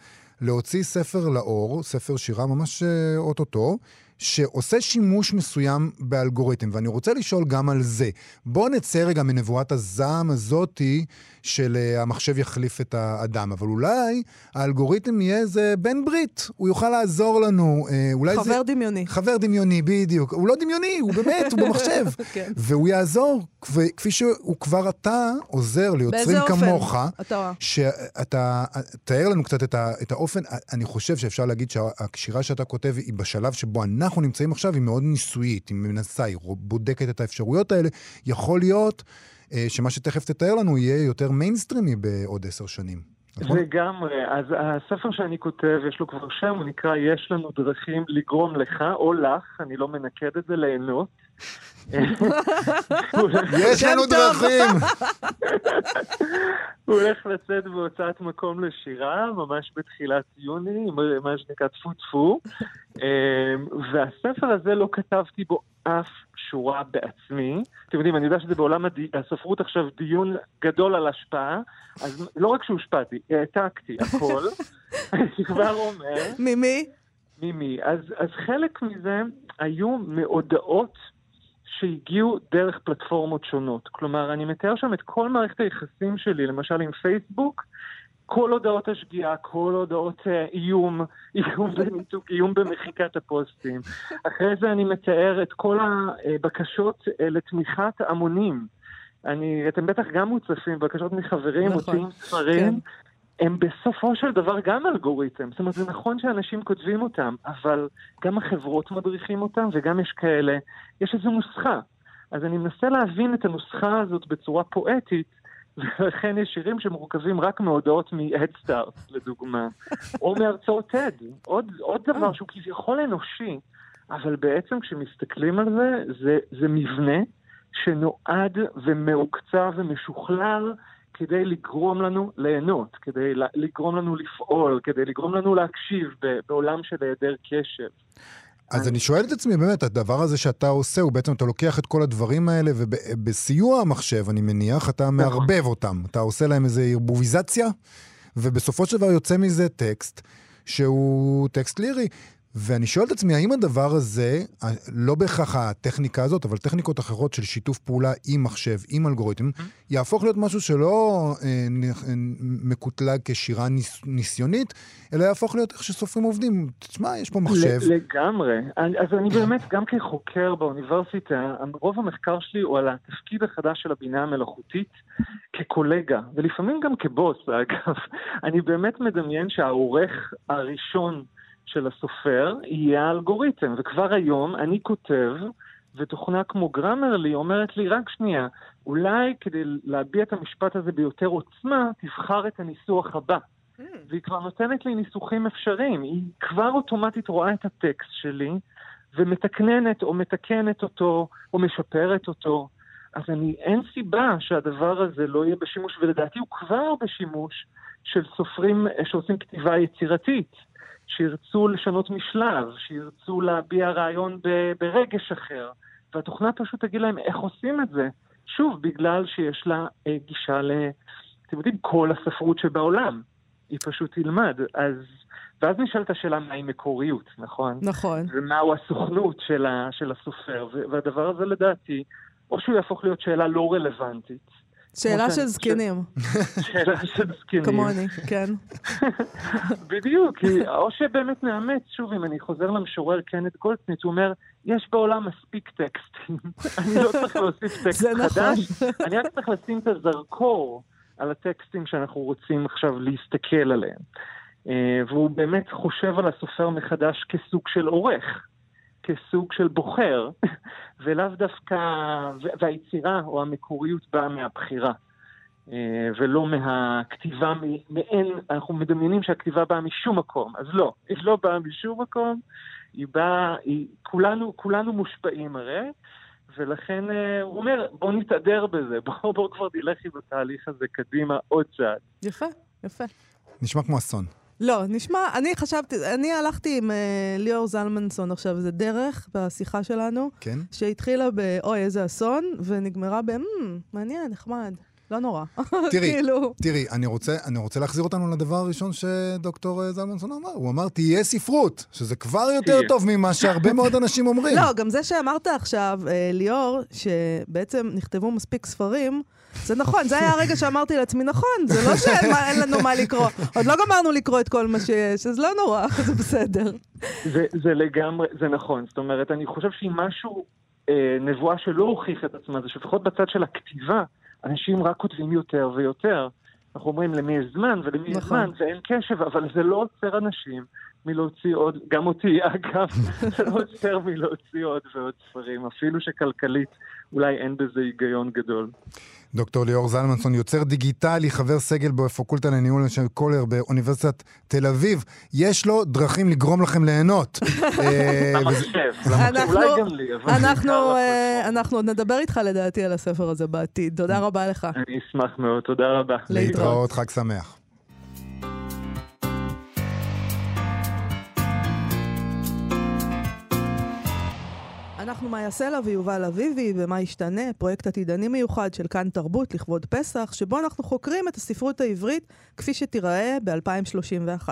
להוציא ספר לאור, ספר שירה ממש אה, אוטוטו, שעושה שימוש מסוים באלגוריתם, ואני רוצה לשאול גם על זה. בוא נצא רגע מנבואת הזעם הזאתי של אה, המחשב יחליף את האדם, אבל אולי האלגוריתם יהיה איזה בן ברית, הוא יוכל לעזור לנו, אה, אולי זה...
חבר דמיוני.
חבר דמיוני, בדיוק. הוא לא דמיוני, הוא באמת, הוא במחשב. <laughs>
כן.
והוא יעזור, כפ- כפי שהוא כבר אתה עוזר ליוצרים
באיזה אופן?
כמוך.
אתה...
שאתה, תאר לנו קצת את, ה, את האופן, אני חושב שאפשר להגיד שהשירה שאתה כותב היא בשלב שבו אנחנו נמצאים עכשיו, היא מאוד ניסויית, היא מנסה, היא בודקת את האפשרויות האלה. יכול להיות אה, שמה שתכף תתאר לנו יהיה יותר מיינסטרימי בעוד עשר שנים. נכון?
לגמרי. אז הספר שאני כותב, יש לו כבר שם, הוא נקרא "יש לנו דרכים לגרום לך או לך", אני לא מנקד את זה, ליהנות.
יש לנו. דרכים!
הוא הולך לצאת בהוצאת מקום לשירה, ממש בתחילת יוני, מה שנקרא טפו טפו. אמ, והספר הזה לא כתבתי בו אף שורה בעצמי. אתם יודעים, אני יודע שזה בעולם הדי- הספרות עכשיו דיון גדול על השפעה, אז לא רק שהושפעתי, העתקתי הכל. אני כבר אומר,
ממי?
ממי. אז, אז חלק מזה היו מהודעות שהגיעו דרך פלטפורמות שונות. כלומר, אני מתאר שם את כל מערכת היחסים שלי, למשל עם פייסבוק, כל הודעות השגיאה, כל הודעות אה, איום, <laughs> איום בניתוק, איום במחיקת הפוסטים. אחרי זה אני מתאר את כל הבקשות אה, לתמיכת המונים. אני, אתם בטח גם מוצפים, בקשות מחברים,
נכון,
מוציאים ספרים. הם בסופו של דבר גם אלגוריתם. זאת אומרת, זה נכון שאנשים כותבים אותם, אבל גם החברות מדריכים אותם, וגם יש כאלה, יש איזו נוסחה. אז אני מנסה להבין את הנוסחה הזאת בצורה פואטית, ולכן יש שירים שמורכבים רק מהודעות מ-Head Start, לדוגמה, או מהרצאות TED. עוד, עוד דבר שהוא כביכול אנושי, אבל בעצם כשמסתכלים על זה, זה, זה מבנה שנועד ומעוקצע ומשוכלל כדי לגרום לנו ליהנות, כדי לגרום לנו לפעול, כדי לגרום לנו להקשיב בעולם של היעדר קשב.
אז אני שואל את עצמי, באמת, הדבר הזה שאתה עושה, הוא בעצם, אתה לוקח את כל הדברים האלה, ובסיוע המחשב, אני מניח, אתה מערבב אותם. אתה עושה להם איזו ערבוביזציה, ובסופו של דבר יוצא מזה טקסט שהוא טקסט לירי. ואני שואל את עצמי, האם הדבר הזה, לא בהכרח הטכניקה הזאת, אבל טכניקות אחרות של שיתוף פעולה עם מחשב, עם אלגוריתם, יהפוך להיות משהו שלא אה, אה, מקוטלג כשירה ניס, ניסיונית, אלא יהפוך להיות איך שסופרים עובדים. תשמע, יש פה מחשב.
לגמרי. אז אני באמת, גם כחוקר באוניברסיטה, רוב המחקר שלי הוא על התפקיד החדש של הבינה המלאכותית כקולגה, ולפעמים גם כבוס, <laughs> אגב. אני באמת מדמיין שהעורך הראשון של הסופר יהיה האלגוריתם, וכבר היום אני כותב, ותוכנה כמו גרמרלי אומרת לי, רק שנייה, אולי כדי להביע את המשפט הזה ביותר עוצמה, תבחר את הניסוח הבא. והיא כבר נותנת לי ניסוחים אפשריים. היא כבר אוטומטית רואה את הטקסט שלי ומתקננת או מתקנת אותו או משפרת אותו. אז אני, אין סיבה שהדבר הזה לא יהיה בשימוש, ולדעתי הוא כבר בשימוש של סופרים אה, שעושים כתיבה יצירתית, שירצו לשנות משלב, שירצו להביע רעיון ב- ברגש אחר, והתוכנה פשוט תגיד להם איך עושים את זה. שוב, בגלל שיש לה אה, גישה ל... אתם יודעים, כל הספרות שבעולם. היא פשוט תלמד. אז... ואז נשאלת השאלה מהי מקוריות, נכון?
נכון.
ומהו הסוכנות של, ה... של הסופר. והדבר הזה לדעתי, או שהוא יהפוך להיות שאלה לא רלוונטית.
שאלה
כמו
של זקנים,
שאלה של זקנים.
כמוני, כן. <laughs>
בדיוק, כי- או שבאמת נאמץ, שוב, אם אני חוזר למשורר קנט גולדסמיט, הוא אומר, יש בעולם מספיק טקסטים, <laughs> אני לא צריך להוסיף <laughs> טקסט
נכון.
חדש, אני רק צריך לשים את הזרקור על הטקסטים שאנחנו רוצים עכשיו להסתכל עליהם. אה, והוא באמת חושב על הסופר מחדש כסוג של עורך, כסוג של בוחר, <laughs> ולאו דווקא, והיצירה או המקוריות באה מהבחירה. אה, ולא מהכתיבה מעין, אנחנו מדמיינים שהכתיבה באה משום מקום, אז לא, היא לא באה משום מקום, היא באה, היא, כולנו, כולנו מושפעים הרי, ולכן אה, הוא אומר, בוא נתהדר בזה, בוא, בוא כבר נלך עם התהליך הזה קדימה עוד צעד.
יפה, יפה.
נשמע כמו אסון.
לא, נשמע, אני חשבתי, אני הלכתי עם אה, ליאור זלמנסון עכשיו, זה דרך בשיחה שלנו,
כן?
שהתחילה ב, אוי, איזה אסון, ונגמרה ב, "מ, מעניין, נחמד, לא נורא. <laughs>
תראי,
כאילו,
תראי, אני רוצה, אני רוצה להחזיר אותנו לדבר הראשון שדוקטור אה, זלמנסון אמר. הוא אמר, תהיה ספרות, שזה כבר יותר. טוב ממה שהרבה מאוד <laughs> אנשים אומרים.
לא, גם זה שאמרת עכשיו, אה, ליאור, שבעצם נכתבו מספיק ספרים, זה נכון, זה היה הרגע שאמרתי לעצמי, נכון, זה לא שאין לנו מה לקרוא. עוד לא גמרנו לקרוא את כל מה שיש, אז לא נורא, <laughs> זה בסדר.
זה, זה לגמרי, זה נכון. זאת אומרת, אני חושב שאם משהו, אה, נבואה שלא הוכיח את עצמה, זה שלפחות בצד של הכתיבה, אנשים רק כותבים יותר ויותר. אנחנו אומרים למי יש זמן ולמי יש
נכון.
זמן, ואין קשב, אבל זה לא עוצר אנשים מלהוציא עוד, גם אותי <laughs> אגב, זה לא עוצר מלהוציא עוד ועוד ספרים, אפילו שכלכלית אולי אין בזה היגיון גדול.
דוקטור ליאור זלמנסון, יוצר דיגיטלי, חבר סגל בפקולטה לניהול של קולר באוניברסיטת תל אביב. יש לו דרכים לגרום לכם ליהנות. <laughs> <laughs> אה,
אנחנו- אה, עוד נדבר איתך לדעתי על הספר הזה בעתיד. תודה רבה לך.
אני אשמח מאוד, תודה רבה.
להתראות,
חג שמח.
אנחנו מאיה סלע ויובל אביבי, ומה ישתנה? פרויקט עתידני מיוחד של כאן תרבות לכבוד פסח, שבו אנחנו חוקרים את הספרות העברית כפי שתיראה ב-2031.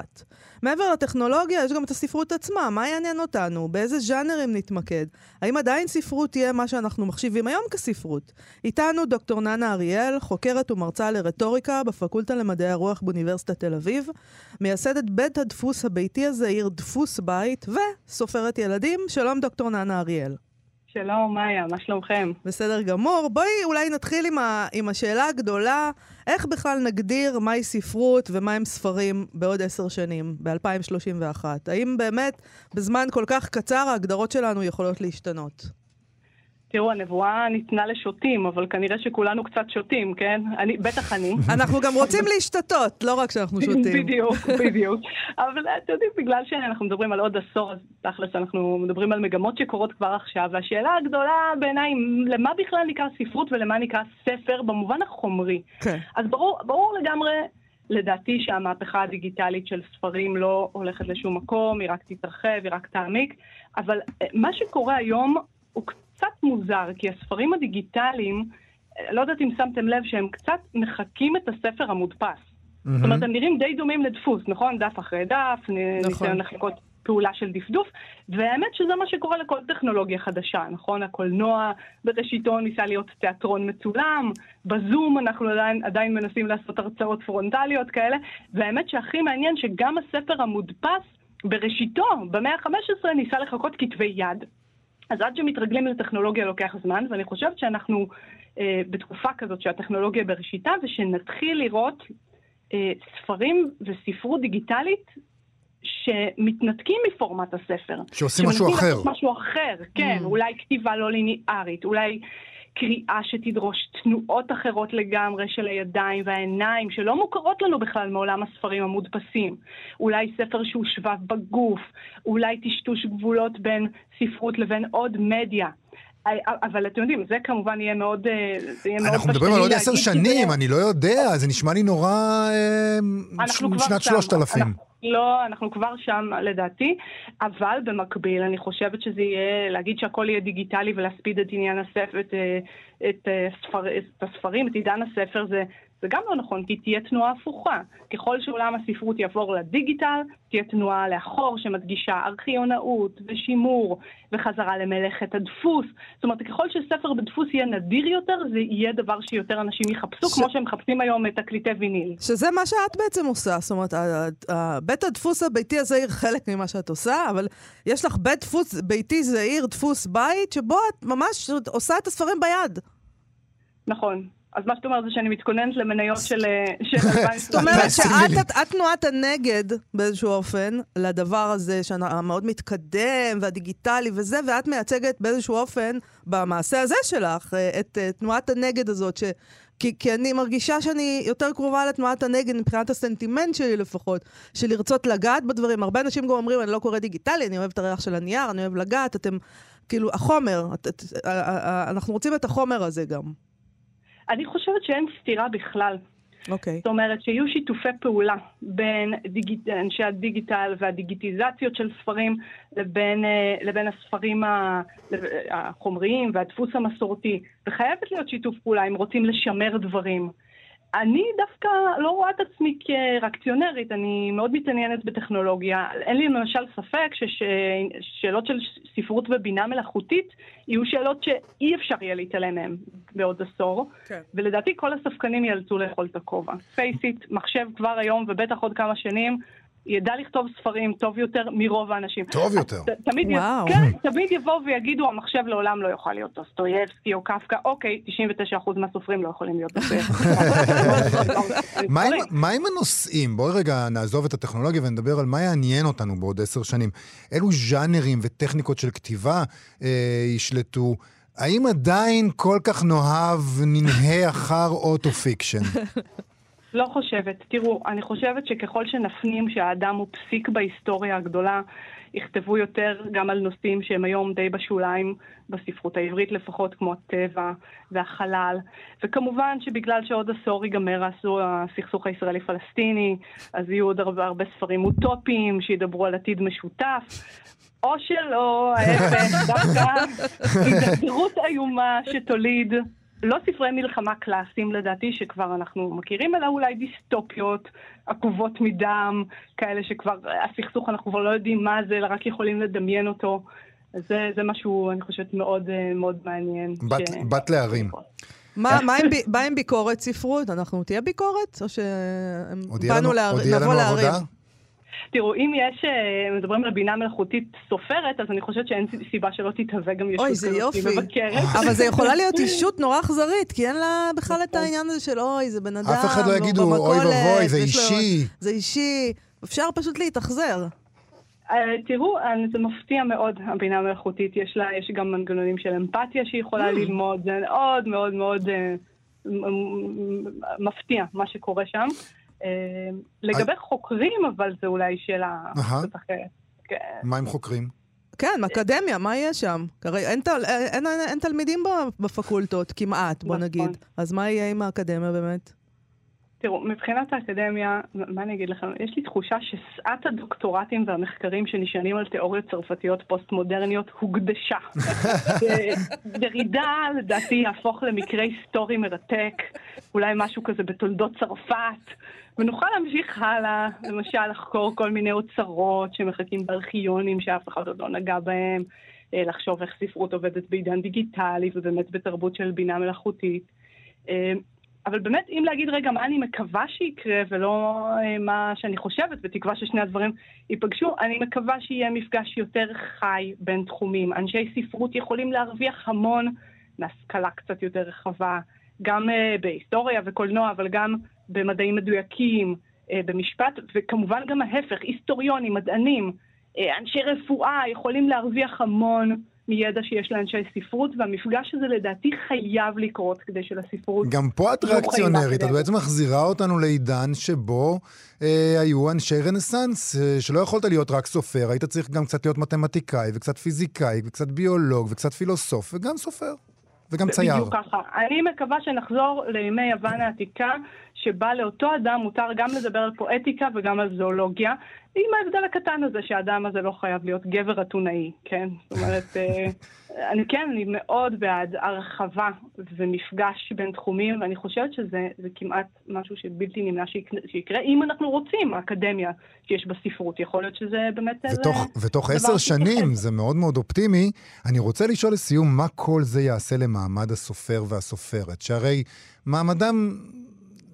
מעבר לטכנולוגיה, יש גם את הספרות עצמה, מה יעניין אותנו? באיזה ז'אנרים נתמקד? האם עדיין ספרות תהיה מה שאנחנו מחשיבים היום כספרות? איתנו דוקטור ננה אריאל, חוקרת ומרצה לרטוריקה בפקולטה למדעי הרוח באוניברסיטת תל אביב, מייסדת בית הדפוס הביתי הזעיר דפוס בית, וסופרת ילדים. שלום דוקטור ננה אריאל.
שלום, מאיה, מה שלומכם?
בסדר גמור. בואי אולי נתחיל עם, ה, עם השאלה הגדולה, איך בכלל נגדיר מהי ספרות ומהם ספרים בעוד עשר שנים, ב-2031? האם באמת בזמן כל כך קצר ההגדרות שלנו יכולות להשתנות?
תראו, הנבואה ניתנה לשוטים, אבל כנראה שכולנו קצת שותים, כן? אני, בטח אני. <laughs>
אנחנו גם רוצים להשתתות, לא רק שאנחנו שותים.
בדיוק, בדיוק. אבל אתם יודעים, בגלל שאנחנו מדברים על עוד עשור, אז תכלס אנחנו מדברים על מגמות שקורות כבר עכשיו, והשאלה הגדולה בעיניי, למה בכלל נקרא ספרות ולמה נקרא ספר במובן החומרי.
כן.
אז ברור, ברור לגמרי לדעתי שהמהפכה הדיגיטלית של ספרים לא הולכת לשום מקום, היא רק תתרחב, היא רק תעמיק, אבל אה, מה שקורה היום הוא מוזר, כי הספרים הדיגיטליים, לא יודעת אם שמתם לב שהם קצת מחקים את הספר המודפס. זאת אומרת, הם נראים די דומים לדפוס, נכון? דף אחרי דף,
נכון.
ניסיון לחכות פעולה של דפדוף, והאמת שזה מה שקורה לכל טכנולוגיה חדשה, נכון? הקולנוע בראשיתו ניסה להיות תיאטרון מצולם, בזום אנחנו עדיין, עדיין מנסים לעשות הרצאות פרונטליות כאלה, והאמת שהכי מעניין שגם הספר המודפס בראשיתו, במאה ה-15, ניסה לחכות כתבי יד. אז עד שמתרגלים לטכנולוגיה לוקח זמן, ואני חושבת שאנחנו אה, בתקופה כזאת שהטכנולוגיה בראשיתה, ושנתחיל לראות אה, ספרים וספרות דיגיטלית שמתנתקים מפורמט הספר.
שעושים משהו אחר.
משהו אחר, כן,
Mm.
אולי כתיבה לא ליניארית, אולי קריאה שתדרוש תנועות אחרות לגמרי של הידיים והעיניים, שלא מוכרות לנו בכלל מעולם הספרים המודפסים. אולי ספר שהוא שבב בגוף, אולי טשטוש גבולות בין ספרות לבין עוד מדיה. אבל אתם יודעים, זה כמובן יהיה מאוד, אה, יהיה
אנחנו מדברים על עוד עשר שנים, אני לא יודע, זה נשמע לי נורא אה,
אנחנו כבר
שנת
שם.
שלושת אלפים.
לא, אנחנו כבר שם לדעתי, אבל במקביל אני חושבת שזה יהיה, להגיד שהכל יהיה דיגיטלי ולהספיד את עניין הספר, את, אה, את, אה, ספר, את הספרים, את עידן הספר, זה, זה גם לא נכון, כי תהיה תנועה הפוכה. ככל שעולם הספרות יעבור לדיגיטל, תהיה תנועה לאחור שמדגישה ארכיונאות ושימור וחזרה למלאכת הדפוס. זאת אומרת, ככל שספר בדפוס יהיה נדיר יותר, זה יהיה דבר שיותר אנשים יחפשו,
ש-
כמו שהם מחפשים היום את תקליטי ויניל.
שזה מה שאת בעצם עושה, זאת אומרת, בית הדפוס הביתי הזעיר חלק ממה שאת עושה, אבל יש לך בית דפוס ביתי זעיר, דפוס בית, שבו את ממש עושה את הספרים ביד.
נכון. אז מה שאת אומרת זה שאני מתכוננת למניות של אה, <laughs> של 2020.
זאת אומרת. שאת את תנועת הנגד באיזשהו אופן לדבר הזה שהמאוד מתקדם והדיגיטלי וזה, ואת מייצגת באיזשהו אופן במעשה הזה שלך אה, את אה, תנועת הנגד הזאת, ש... כי, כי אני מרגישה שאני יותר קרובה לתנועת הנגד מבחינת הסנטימנט שלי לפחות, של לרצות לגעת בדברים. הרבה אנשים גם אומרים, אני לא קורא דיגיטלי, אני אוהב את הריח של הנייר, אני אוהב לגעת, אתם, כאילו, החומר, את, את, אנחנו רוצים את החומר הזה גם.
אני חושבת שאין סתירה בכלל.
אוקיי.
זאת אומרת שיהיו שיתופי פעולה בין דיגיט... אנשי הדיגיטל והדיגיטיזציות של ספרים לבין, אה, לבין הספרים. החומריים והדפוס המסורתי. וחייבת להיות שיתוף פעולה אם רוצים לשמר דברים. אני דווקא לא רואה את עצמי כרקציונרית, אני מאוד מתעניינת בטכנולוגיה. אין לי למשל ספק ששאלות של ספרות ובינה מלאכותית יהיו שאלות שאי אפשר יהיה להתעלם מהן בעוד עשור.
כן.
ולדעתי כל הספקנים ייאלצו לאכול את הכובע. Face it, מחשב כבר היום ובטח עוד כמה שנים, ידע לכתוב ספרים טוב יותר מרוב האנשים.
טוב יותר.
ת- תמיד, י-
וואו.
כן, תמיד יבואו ויגידו, המחשב לעולם לא יוכל להיות דוסטויבסקי או קפקא, אוקיי, 99% מהסופרים לא יכולים להיות דוסטויבסקי. <laughs>
מה עם- מה עם הנושאים? בואי רגע נעזוב את הטכנולוגיה ונדבר על מה יעניין אותנו בעוד עשר שנים. אילו ז'אנרים וטכניקות של כתיבה אה, ישלטו? האם עדיין כל כך נאהב, ננהה אחר אוטו-פיקשן? <laughs>
לא חושבת. תראו, אני חושבת שככל שנפנים שהאדם הוא פסיק בהיסטוריה הגדולה, יכתבו יותר גם על נושאים שהם היום די בשוליים, בספרות העברית לפחות, כמו הטבע והחלל. וכמובן שבגלל שעוד עשור ייגמר הסכסוך הישראלי-פלסטיני, אז יהיו עוד הרבה, הרבה ספרים אוטופיים שידברו על עתיד משותף. או שלא, ההפך, דווקא <laughs> הידרדרות איומה שתוליד לא ספרי מלחמה קלאסיים לדעתי, שכבר אנחנו מכירים, אלא אולי דיסטופיות עקובות מדם, כאלה שכבר, הסכסוך אנחנו כבר לא יודעים מה זה, אלא רק יכולים לדמיין אותו. זה, זה משהו, אני חושבת, מאוד, אה, מאוד מעניין.
בת- בת להרים.
מה, מה, עם, מה עם ביקורת ספרות? אנחנו תהיה ביקורת? או
עוד יהיה לנו-
שבאנו להר...
עוד יהיה לנו
להרים?
עבודה?
תראו, אם יש, אה, מדברים על בינה מלאכותית סופרת, אז אני חושבת שאין סיבה שלא תתהווה גם ישות
אוי, זה
כזאת
יופי.
מבקרת.
אבל זה יכולה להיות <laughs> אישות נורא אכזרית, כי אין לה בכלל את העניין הזה של אוי, זה בן אדם,
אף אחד לא יגידו, אוי ואבוי, זה אישי.
זה אישי. אפשר פשוט להתאכזר.
אה, תראו, אה, זה מפתיע מאוד, הבינה המלאכותית. יש לה, יש גם מנגנונים של אמפתיה שהיא יכולה
Mm.
ללמוד, זה מאוד מאוד מאוד מפתיע מה שקורה שם. אה, לגבי חוקרים, אבל זה אולי שאלה. קצת אחרת. כן.
מה עם חוקרים?
כן, אקדמיה, מה יהיה שם? הרי אין, תל, אין, אין, אין תלמידים ב- בפקולטות, כמעט, בוא
נכון.
נגיד. אז מה יהיה עם האקדמיה באמת?
תראו, מבחינת האקדמיה, מה אני אגיד לכם? יש לי תחושה ששאת הדוקטורטים והמחקרים שנשענים על תיאוריות צרפתיות פוסט-מודרניות הוקדשה. <laughs> דרידה, לדעתי, יהפוך למקרה היסטורי מרתק, אולי משהו כזה בתולדות צרפת, ונוכל להמשיך הלאה, למשל לחקור כל מיני אוצרות שמחכים בארכיונים שאף אחד עוד לא נגע בהם, אה, לחשוב איך ספרות עובדת בעידן דיגיטלי ובאמת בתרבות של בינה מלאכותית. אה, אבל באמת, אם להגיד רגע מה אני מקווה שיקרה ולא אה, מה שאני חושבת, בתקווה ששני הדברים ייפגשו, אני מקווה שיהיה מפגש יותר חי בין תחומים. אנשי ספרות יכולים להרוויח המון מהשכלה קצת יותר רחבה, גם בהיסטוריה וקולנוע, אבל גם במדעים מדויקים, uh, במשפט, וכמובן גם ההפך, היסטוריונים, מדענים, uh, אנשי רפואה יכולים להרוויח המון. מידע שיש לאנשי ספרות, והמפגש הזה לדעתי חייב לקרות כדי שלספרות...
גם פה את
חיים
ריאקציונרית, את. בעצם מחזירה אותנו לעידן שבו אה, היו אנשי רנסאנס, אה, שלא יכולת להיות רק סופר, היית צריך גם קצת להיות מתמטיקאי, וקצת פיזיקאי, וקצת ביולוג, וקצת פילוסוף, וגם סופר, וגם צייר.
בדיוק ככה. אני מקווה שנחזור לימי יוון העתיקה, שבה לאותו אדם מותר גם לדבר על פואטיקה וגם על זואולוגיה, עם ההבדל הקטן הזה שהאדם הזה לא חייב להיות גבר אתונאי, כן? זאת אומרת, אה, <laughs> אני כן, אני מאוד בעד הרחבה ומפגש בין תחומים, ואני חושבת שזה זה כמעט משהו שבלתי נמנע שיקרה, אם אנחנו רוצים, האקדמיה שיש בספרות. יכול להיות שזה באמת...
ותוך, ותוך
דבר
עשר. שנים, זה מאוד מאוד אופטימי, אני רוצה לשאול לסיום, מה כל זה יעשה למעמד הסופר והסופרת? שהרי מעמדם,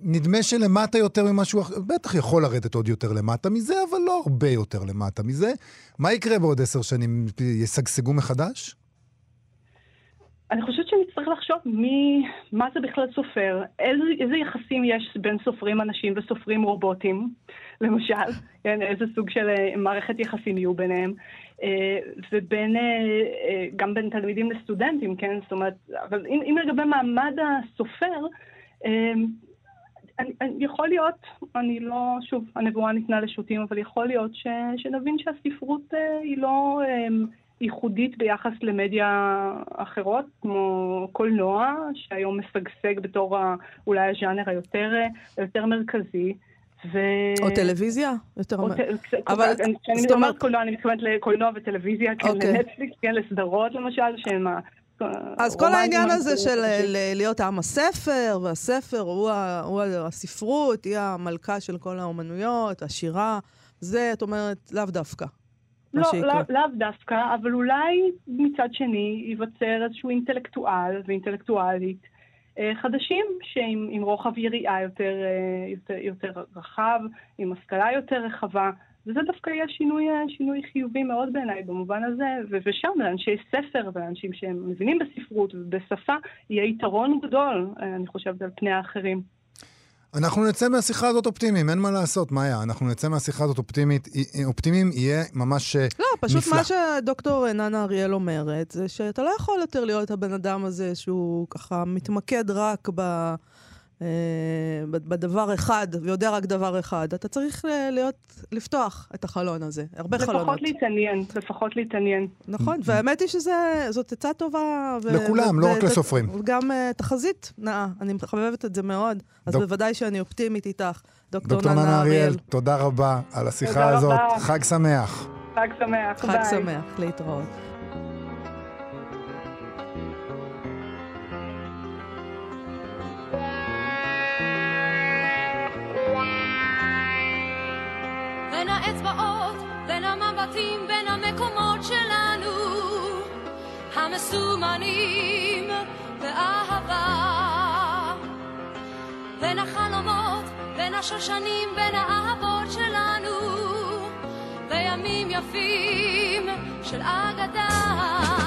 נדמה שלמטה יותר ממשהו אחר, בטח יכול לרדת עוד יותר למטה מזה, אבל לא הרבה יותר למטה מזה. מה יקרה בעוד עשר שנים? ישגשגו מחדש?
אני חושבת שנצטרך לחשוב מי, מה זה בכלל סופר, איזה, איזה יחסים יש בין סופרים אנשים וסופרים רובוטים, למשל, <laughs> כן, איזה סוג של אה, מערכת יחסים יהיו ביניהם, אה, ובין, אה, גם בין תלמידים לסטודנטים, כן, זאת אומרת, אבל אם, אם לגבי מעמד הסופר, אני, אני, יכול להיות, אני לא, שוב, הנבואה ניתנה לשוטים, אבל יכול להיות ש, שנבין שהספרות אה, היא לא אה, ייחודית ביחס למדיה אחרות, כמו קולנוע, שהיום משגשג בתור ה, אולי הז'אנר היותר, היותר מרכזי. ו...
או טלוויזיה? יותר...
או
מ-
ט-
אבל
אני- כשאני
אומרת-
קולנוע, אני מתכוונת לקולנוע וטלוויזיה, כן,
אוקיי.
לנטפליקס, כן, לסדרות למשל, שהם.
אז כל העניין הזה של. ל- להיות עם הספר, והספר הוא, הספרות, היא המלכה של כל האומנויות, השירה, זה, את אומרת, לאו דווקא.
לא,
שיקרה.
לא, לאו דווקא, אבל אולי מצד שני ייווצר איזשהו אינטלקטואל ואינטלקטואלית אה, חדשים, שעם עם רוחב יריעה יותר, אה, יותר, יותר רחב, עם השכלה יותר רחבה, וזה דווקא יהיה שינוי, אה, שינוי חיובי מאוד בעיניי במובן הזה, ו- ושם לאנשי ספר ולאנשים שהם מבינים בספרות ובשפה, יהיה יתרון גדול, אה, אני חושבת, על פני האחרים.
אנחנו נצא מהשיחה הזאת אופטימיים, אין מה לעשות, מאיה. אנחנו נצא מהשיחה הזאת אופטימית, אופטימיים, יהיה ממש אה,
לא, פשוט
נפלא.
מה שדוקטור ננה אריאל אומרת, זה שאתה לא יכול יותר להיות הבן אדם הזה שהוא ככה מתמקד רק ב... אה, בדבר אחד, ויודע רק דבר אחד. אתה צריך להיות, לפתוח את החלון הזה. הרבה חלונות.
לפחות להתעניין, לפחות להתעניין.
נכון, והאמת היא שזאת עצה טובה. ו-
לכולם, לא
ו-
רק
ו-
לסופרים.
וגם אה, תחזית נאה, אני מחבבת את זה מאוד. אז
דוק-
בוודאי שאני אופטימית איתך, דוקטור
דוקטור
ננה
אריאל,
אריאל.
תודה רבה על השיחה הזאת.
רבה.
חג שמח.
חג שמח,
חג
ביי.
שמח, להתראות.
המבטים, בין המקומות שלנו, המסומנים באהבה. בין החלומות, בין השושנים, בין האהבות שלנו, בימים יפים של אגדה.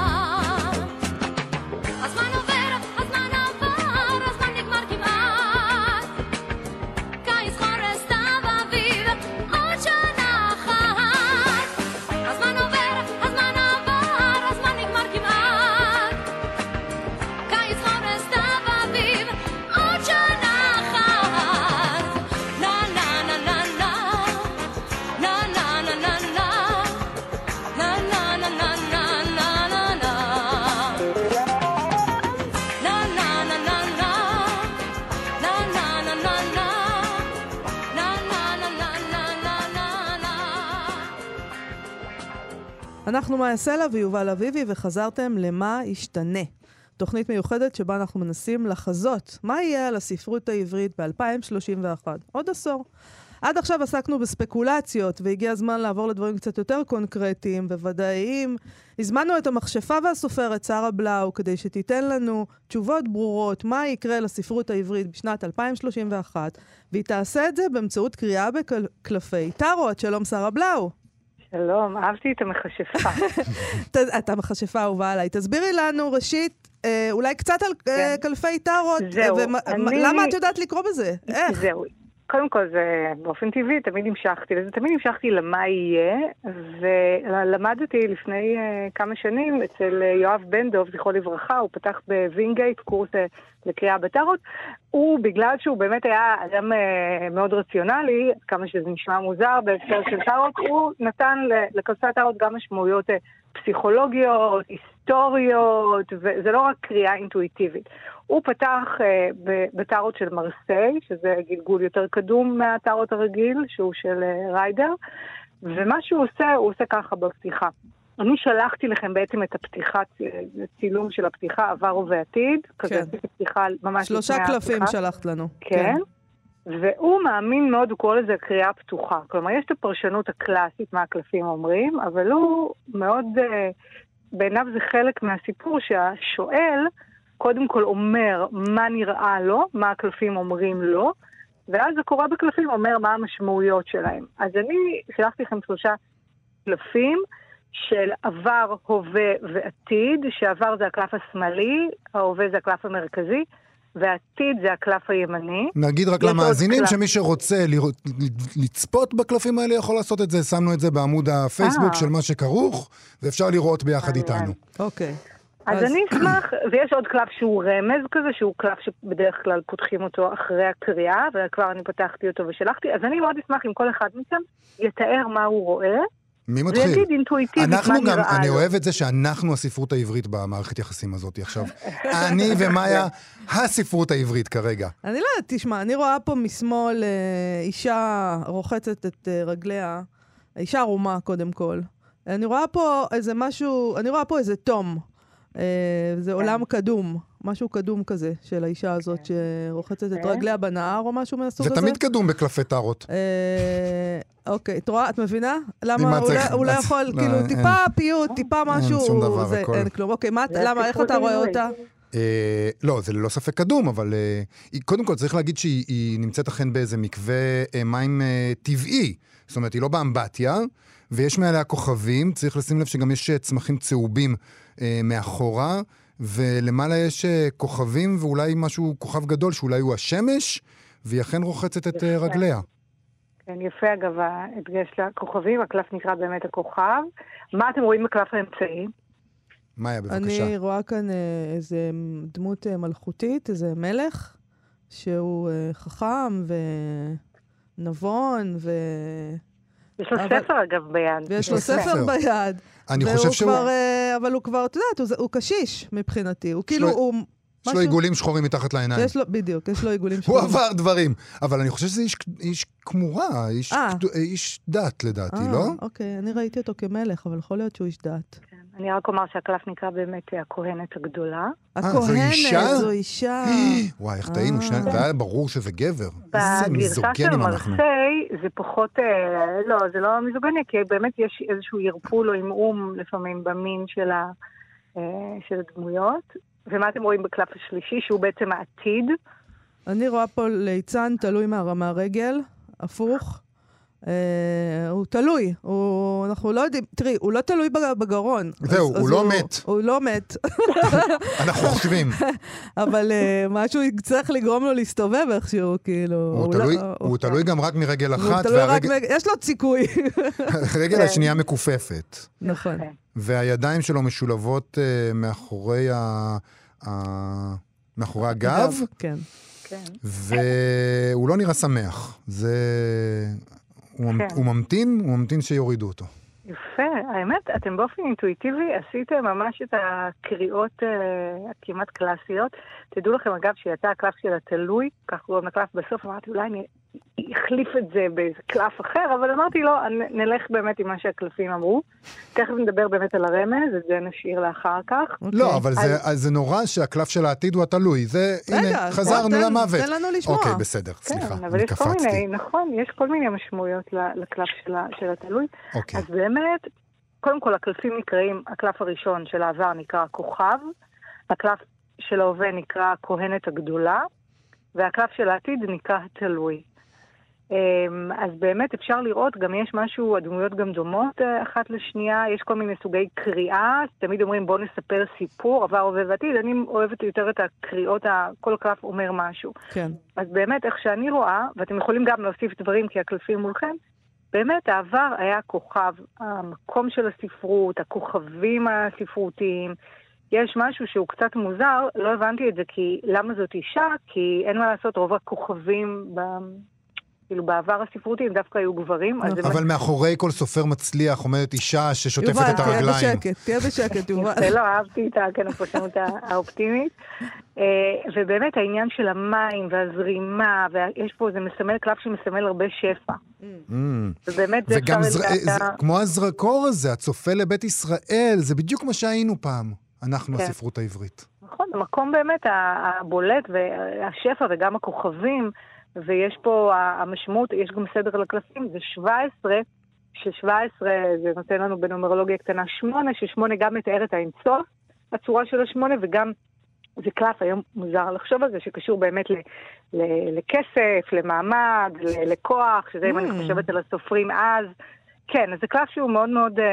אנחנו מאיה סלע ויובל אביבי, וחזרתם למה ישתנה. תוכנית מיוחדת שבה אנחנו מנסים לחזות מה יהיה על הספרות העברית ב-2031, עוד עשור. עד עכשיו עסקנו בספקולציות, והגיע הזמן לעבור לדברים קצת יותר קונקרטיים וודאיים. הזמנו את המכשפה והסופרת שרה בלאו כדי שתיתן לנו תשובות ברורות מה יקרה לספרות העברית בשנת 2031, והיא תעשה את זה באמצעות קריאה בקלפי טארוט. שלום שרה בלאו.
שלום, אהבתי את המכשפה. <laughs>
ת- את המכשפה אהובה עליי. תסבירי לנו ראשית, אה, אולי קצת על אה,
כן.
קלפי טארוט.
זהו, אני-
למה את יודעת לקרוא בזה? איך?
זהו. קודם כל, זה באופן טבעי, תמיד נמשכתי לזה. תמיד נמשכתי למה יהיה, ולמדתי לפני uh, כמה שנים אצל uh, יואב בן דב, זכרו לברכה, הוא פתח בווינגייט קורס uh, לקריאה בטארוט. הוא, בגלל שהוא באמת היה אדם uh, מאוד רציונלי, כמה שזה נשמע מוזר בהקשר של טארות, הוא נתן ל- לקלפי הטארות גם משמעויות uh, פסיכולוגיות, היסטוריות, וזה לא רק קריאה אינטואיטיבית. הוא פתח אה, בטארות של מרסיי, שזה גלגול יותר קדום מהטארות הרגיל, שהוא של אה, ריידר, ומה שהוא עושה, הוא עושה ככה בפתיחה. אני שלחתי לכם בעצם את הפתיחה, צילום של הפתיחה, עבר ובעתיד. כזה
כן.
עשיתי פתיחה ממש
שלושה
לפני
קלפים
הפתיחה.
שלחת לנו.
כן. והוא מאמין מאוד, הוא קורא לזה קריאה פתוחה. כלומר, יש את הפרשנות הקלאסית מה הקלפים אומרים, אבל הוא מאוד, אה, בעיניו זה חלק מהסיפור שהשואל קודם כל אומר מה נראה לו, מה הקלפים אומרים לו, ואז הקורא בקלפים אומר מה המשמעויות שלהם. אז אני שלחתי לכם שלושה קלפים של עבר, הווה ועתיד, שעבר זה הקלף השמאלי, ההווה זה הקלף המרכזי, והעתיד זה הקלף הימני.
נגיד רק למאזינים
קלף.
שמי שרוצה לראות- לצפות בקלפים האלה יכול לעשות את זה, שמנו את זה בעמוד הפייסבוק
אה.
של מה שכרוך, ואפשר לראות ביחד. איתנו.
אוקיי.
אז,
אז-
אני אשמח, <clears throat> ויש עוד קלף שהוא רמז כזה, שהוא קלף שבדרך כלל פותחים אותו אחרי הקריאה, וכבר אני פתחתי אותו ושלחתי, אז אני מאוד אשמח אם כל אחד מכם יתאר מה הוא רואה,
מי מתחיל?
ויגיד אינטואיטיבית מה
אנחנו
נראה
גם,
לו.
אני אוהב את זה שאנחנו הספרות העברית במערכת יחסים הזאת עכשיו. אני ומאיה, <laughs> הספרות העברית כרגע.
אני לא יודעת, תשמע, אני רואה פה משמאל אה, אישה רוחצת את אה, רגליה, אישה ערומה קודם כל. אני רואה פה איזה משהו, אני רואה פה איזה תום. אה, זה עולם קדום, משהו קדום כזה של האישה הזאת שרוחצת את
כן.
רגליה בנהר או משהו מהסוג
זה
הזה.
תמיד קדום בקלפי טארות.
אה, אוקיי, את רואה, את מבינה?
מה
למה הוא לא- לא
לא,
יכול,
לא,
כאילו,
אין.
טיפה פיוט, טיפה משהו,
שום דבר,
זה-
הכל.
אין כלום. אוקיי, מה,
זה
למה, איך אתה רואה. אותה?
אה, לא, זה ללא ספק קדום, אבל היא- קודם כל צריך להגיד שהיא היא נמצאת אכן באיזה מקווה מים טבעי. זאת אומרת, היא לא באמבטיה, ויש מעליה כוכבים, צריך לשים לב שגם יש צמחים צהובים מאחורה, ולמעלה יש אה, כוכבים ואולי משהו, כוכב גדול, שאולי הוא השמש, והיא אכן רוחצת את אה,
יפה.
רגליה.
כן, יפה אגב ההדגש לכוכבים, הקלף נקרא באמת הכוכב. מה אתם רואים בקלף האמצעי?
מאיה, בבקשה.
אני רואה כאן אה, איזה דמות אה, מלכותית, איזה מלך, שהוא אה, חכם ונבון, ו...
יש לו
אבל-
ספר אגב ביד.
ויש לו
לו ספר.
ביד.
אני חושב שהוא...
כבר, אה, אבל הוא כבר, את יודעת, הוא, הוא קשיש מבחינתי. הוא כאילו,
לו-
הוא...
יש לו
משהו-
עיגולים שחורים מתחת לעיניים.
יש לו, בדיוק, יש לו עיגולים
הוא
שחורים.
עבר דברים. אבל אני חושב שזה איש, איש כמורה, איש,
אה.
איש דת לדעתי,
אה,
לא?
אוקיי, אני ראיתי אותו כמלך, אבל יכול להיות שהוא איש דת.
אני רק אומר שהקלף נקרא באמת אה, הכהנת הגדולה.
זו אישה?
הכהנת, זו אישה.
וואי, איך טעינו,
אה.
שנינו, והיה ברור שזה גבר. איזה
בגרסה של
מיזוגנים אנחנו.
מרסיי זה פחות, אה, לא, זה לא מיזוגני, כי באמת יש איזשהו ערפול או עמעום לפעמים במין של, אה, של הדמויות. ומה אתם רואים בקלף השלישי, שהוא בעצם העתיד?
אני רואה פה ליצן תלוי מה- מהרגל, הפוך. אה, הוא תלוי, הוא, אנחנו לא יודעים, תראי, הוא לא תלוי בג- בגרון.
זהו,
אז-
הוא
אז
לא מת.
הוא לא מת, <laughs>
אנחנו חושבים.
אבל אה, משהו יצטרך לגרום לו להסתובב איכשהו, כאילו.
הוא
לא-
תלוי-
הוא-
הוא תלוי גם רק מרגל
הוא
אחת,
תלוי רק יש לו סיכוי. <laughs>
הרגל השנייה מכופפת.
נכון.
והידיים שלו משולבות אה, מאחורי ה- ה- מאחורי הגב,
כן.
כן.
והוא לא נראה שמח. זה... הוא
כן.
הוא ממתין, הוא ממתין שיורידו אותו.
יפה. האמת, אתם באופן אינטואיטיבי עשיתם ממש את הקריאות אה, הכמעט קלאסיות. תדעו לכם, אגב, שיצא הקלף של התלוי, כך קוראים לקלף בסוף, אמרתי, אולי אני אחליף את זה באיזה קלף אחר, אבל אמרתי, לא, נלך באמת עם מה שהקלפים אמרו. תכף נדבר באמת על הרמז, את זה נשאיר לאחר כך.
לא, אבל זה- נורא שהקלף של העתיד הוא התלוי. זה, הנה, חזרנו למוות.
תן לנו לשמוע.
אוקיי, בסדר, סליחה,
כן, אבל
אני
יש כל מיני,
קפצתי.
נכון, יש כל מיני משמעויות לקלף של התלוי.
אוקיי.
אז באמת, קודם כל הקלפים נקראים, הקלף הראשון של העבר נקרא כוכב, הקלף של ההווה נקרא הכהנת הגדולה, והקלף של העתיד נקרא התלוי. אמ, אז באמת אפשר לראות, גם יש משהו, הדמויות גם דומות אה, אחת לשנייה, יש כל מיני סוגי קריאה, תמיד אומרים בואו נספר סיפור, עבר, הווה ועתיד, אני אוהבת יותר את הקריאות, כל קלף אומר משהו.
כן.
אז באמת, איך שאני רואה, ואתם יכולים גם להוסיף דברים כי הקלפים מולכם, באמת העבר היה כוכב, המקום של הספרות, הכוכבים הספרותיים. יש משהו שהוא קצת מוזר, לא הבנתי את זה כי למה זאת אישה? כי אין מה לעשות, רוב הכוכבים ב... כאילו בעבר הספרותי הם דווקא היו גברים. זה
אבל מאחורי כל סופר מצליח עומדת אישה ששוטפת
יובל,
את
תהיה
הרגליים.
בשקט, תהיה בשקט, יובל. <laughs>
יפה, לא אהבתי את כן, הפרשנות האופטימית. אה, ובאמת העניין של המים והזרימה, ויש פה, זה מסמל, קלף שמסמל הרבה שפע.
Mm.
ובאמת זה אפשר. לדעת-
זה, כמו הזרקור הזה, הצופה לבית ישראל, זה בדיוק מה שהיינו פעם, אנחנו,
כן.
הספרות העברית.
נכון, המקום באמת הבולט והשפע וגם הכוכבים, ויש פה המשמעות, יש גם סדר לקלפים, זה 17, ש-17 זה נותן לנו בנומרולוגיה קטנה 8, ש-8 גם מתאר את האינסוף, הצורה של השמונה, וגם זה קלף, היום מוזר לחשוב על זה, שקשור באמת ל- ל- לכסף, למעמד, ל- לכוח, שזה אם אני
Mm.
חושבת על הסופרים אז. כן, אז זה קלף שהוא מאוד מאוד אה,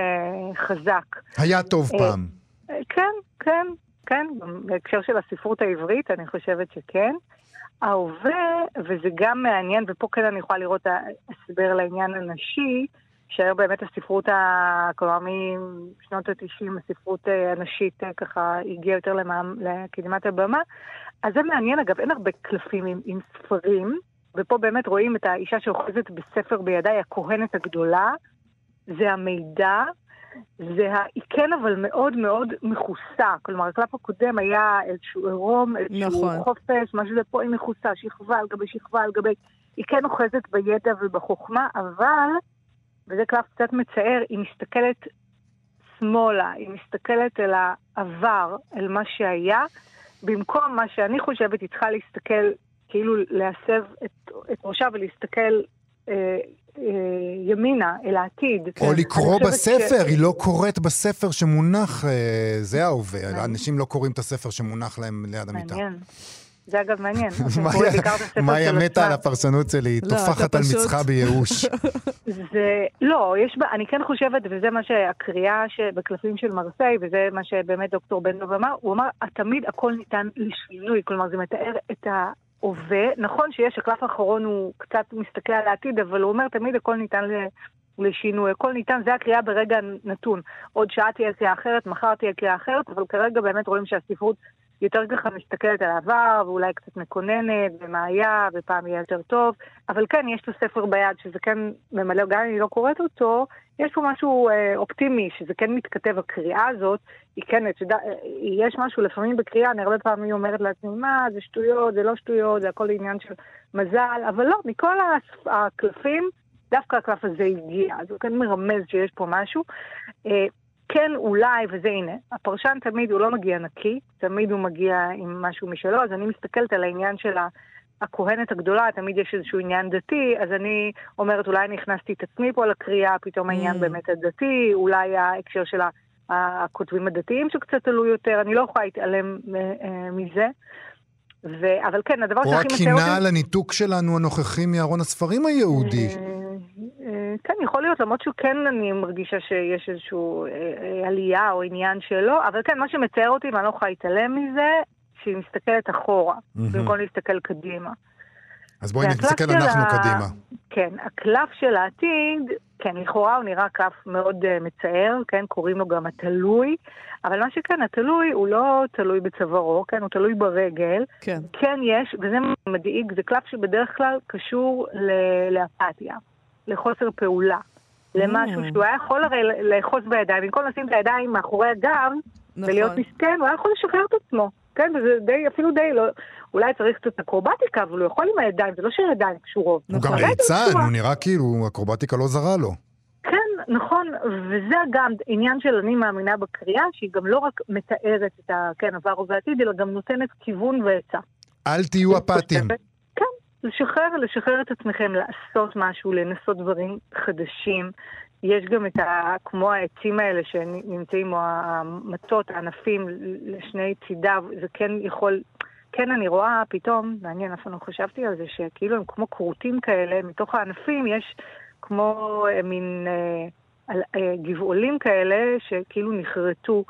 חזק.
היה טוב
אה,
פעם.
כן, כן, כן, בהקשר של הספרות העברית, אני חושבת שכן. ההווה, וזה גם מעניין, ופה כן אני יכולה לראות הסבר לעניין הנשי, שהיום באמת הספרות, ה... כלומר משנות ה-90, הספרות אה, הנשית אה, ככה הגיעה יותר למעמ... לקדמת הבמה. אז זה מעניין, אגב, אין הרבה קלפים עם, עם ספרים, ופה באמת רואים את האישה שאוחזת בספר בידיי, הכהנת הגדולה, זה המידע, זה כן אבל מאוד מאוד מכוסה. כלומר, הקלף הקודם היה איזשהו עירום, איזשהו
נכון.
חופש, מה שזה פה היא מכוסה, שכבה על גבי שכבה על גבי... היא כן אוחזת בידע ובחוכמה, אבל, וזה קלף קצת מצער, היא מסתכלת שמאלה, היא מסתכלת אל העבר, אל מה שהיה, במקום מה שאני חושבת, היא צריכה להסתכל, כאילו להסב את, את ראשה ולהסתכל אה, ימינה, אל העתיד.
או לקרוא בספר,
ש-
היא לא קוראת בספר שמונח, אה, זה ההווה. אנשים לא קוראים את הספר שמונח להם ליד המיטה.
מעניין. זה אגב מעניין. <laughs>
מאיה- מתה על. הפרשנות שלי, היא
לא,
טופחת על מצחה בייאוש. <laughs>
זה, לא, יש, בה- אני כן חושבת, וזה מה שהקריאה שבקלפים של מרסיי, וזה מה שבאמת דוקטור בן דב אמר, הוא אמר, תמיד הכל ניתן לשינוי, כלומר זה מתאר את ההווה. נכון שיש, הקלף האחרון הוא קצת מסתכל על העתיד, אבל הוא אומר, תמיד הכל ניתן. לשינוי, הכל ניתן, זה הקריאה ברגע נתון. עוד שעה תהיה קריאה אחרת, מחר תהיה קריאה אחרת, אבל כרגע באמת רואים שהספרות יותר ככה מסתכלת על העבר, ואולי קצת מקוננת, ומה היה, ופעם יהיה יותר טוב. אבל כן, יש את הספר ביד, שזה כן ממלא, גם אם אני לא קוראת אותו, יש פה משהו אה, אופטימי, שזה כן מתכתב, הקריאה הזאת, היא כן, את יודעת, אה, יש משהו לפעמים בקריאה, אני הרבה פעמים אומרת לעצמי, מה, זה שטויות, זה לא שטויות, זה הכל עניין של מזל, אבל לא, מכל הס- הקלפים, דווקא הקלף הזה הגיע, אז הוא כן מרמז שיש פה משהו. אה, כן, אולי, וזה הנה, הפרשן תמיד הוא לא מגיע נקי, תמיד הוא מגיע עם משהו משלו, אז אני מסתכלת על העניין של הכהנת הגדולה, תמיד יש איזשהו עניין דתי, אז אני אומרת, אולי אני הכנסתי את עצמי פה לקריאה, פתאום העניין
Mm.
באמת הדתי, אולי ההקשר של הכותבים הדתיים שקצת עלו יותר, אני לא יכולה להתעלם אה, אה, מזה. ו... אבל כן, הדבר
או
שהכי מצער אותי...
הקינה על הניתוק שלנו הנוכחי מארון הספרים היהודי.
אה, אה, כן, יכול להיות, למרות שכן אני מרגישה שיש איזושהי עלייה או עניין שלו, אבל כן, מה שמצער אותי, ואני לא יכולה להתעלם מזה, שהיא מסתכלת אחורה. במקום להסתכל קדימה.
אז בואי נסתכל אנחנו
ה-
קדימה.
כן, הקלף של העתיד, כן, לכאורה הוא נראה קלף מאוד uh, מצער, כן, קוראים לו גם התלוי, אבל מה שכן, התלוי הוא לא תלוי בצווארו, כן, הוא תלוי ברגל.
כן.
כן יש, וזה מדאיג, זה קלף שבדרך כלל קשור ל- לאפתיה, לחוסר פעולה. למשהו
אה.
שהוא היה יכול הרי לאחוז בידיים, במקום לשים את הידיים מאחורי הגב ולהיות
נכון.
מסכן, הוא היה יכול לשחרר את עצמו. כן, וזה די, אפילו די, לא, אולי צריך קצת אקרובטיקה, אבל הוא יכול עם הידיים, זה לא שהידיים קשורות.
הוא גם. ליצן. הוא נראה כאילו אקרובטיקה לא זרה לו.
כן, נכון, וזה גם עניין של אני מאמינה בקריאה, שהיא גם לא רק מתארת את ה... כן, עבר ובעתיד, אלא גם נותנת כיוון ועצה.
אל תהיו אפאתיים.
לשחרר, לשחרר את עצמכם, לעשות משהו, לנסות דברים חדשים. יש גם את ה... כמו העצים האלה שנמצאים, או המטות, הענפים, לשני צידיו, זה כן יכול... כן, אני רואה פתאום, מעניין, אף פעם לא חשבתי על זה, שכאילו הם כמו כרותים כאלה, מתוך הענפים יש כמו אה, מין אה, אה, גבעולים כאלה שכאילו נחרטו.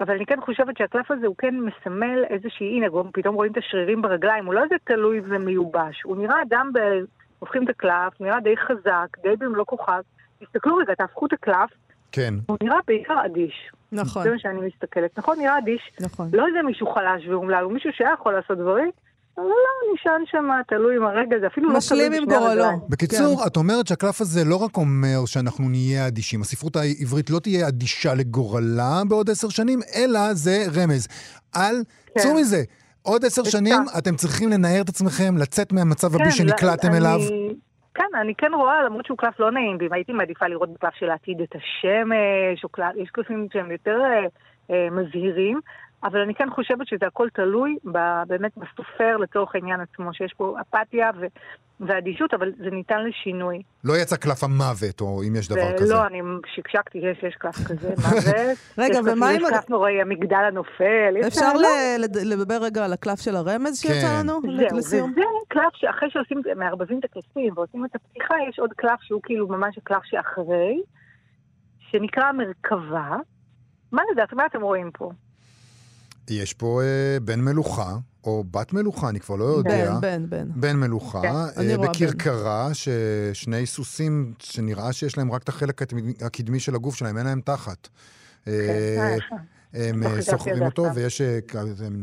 אבל אני כן חושבת שהקלף הזה הוא כן מסמל איזושהי, הנה, גם פתאום רואים את השרירים ברגליים, הוא לא איזה תלוי ומיובש, הוא נראה אדם, ב... הופכים את הקלף, נראה די חזק, די במלוא כוכב. תסתכלו רגע, תהפכו את הקלף,
כן.
הוא נראה בעיקר אדיש.
נכון,
זה מה שאני מסתכלת. נכון, נראה אדיש.
נכון.
לא איזה מישהו חלש ואומלל, הוא מישהו שהיה יכול לעשות דברים, לא, נשען שם, תלוי עם הרגע, זה אפילו לא תלוי
משלים עם
בשני
גורלו.
הרגליים.
בקיצור, את אומרת שהקלף הזה לא רק אומר שאנחנו נהיה אדישים, הספרות העברית לא תהיה אדישה לגורלה בעוד עשר שנים, אלא זה רמז. אל,
כן.
צאו מזה. עוד עשר. שנים אתם צריכים לנער את עצמכם, לצאת מהמצב
כן,
שנקלעתם
אני-
אליו.
כן, אני כן רואה, למרות שהוא קלף לא נעים, ואם הייתי מעדיפה לראות בקלף של העתיד את השמש, או קלף, יש קלפים שהם יותר אה, אה, מזהירים, אבל אני כן חושבת שזה הכל תלוי ב, באמת בסופר לצורך העניין עצמו, שיש פה אפתיה ו, ואדישות, אבל זה ניתן לשינוי.
לא יצא קלף המוות, או אם יש דבר כזה.
ולא, אני שקשקתי, יש, יש קלף כזה, <laughs> מוות.
רגע, ומה עם
יש קלף נוראי, המגדל הנופל.
אפשר לדבר רגע על הקלף של הרמז שיצא
כן.
לנו
זהו? וזה קלף שאחרי שעושים, מערבבים את הקלפים ועושים את הפתיחה, יש עוד קלף שהוא כאילו ממש הקלף שאחרי, שנקרא מרכבה. מה לדעת, מה אתם רואים פה?
יש פה אה, בן מלוכה, או בת מלוכה, אני כבר לא יודע.
בן, בן, בן.
בן מלוכה,
כן,
אה,
אני רואה
בכרכרה, ששני סוסים שנראה שיש להם רק את החלק הקדמי- של הגוף שלהם, אין להם תחת. אה,
אה, יפה.
הם אה, סוחבים
זה
אותו. ויש אה,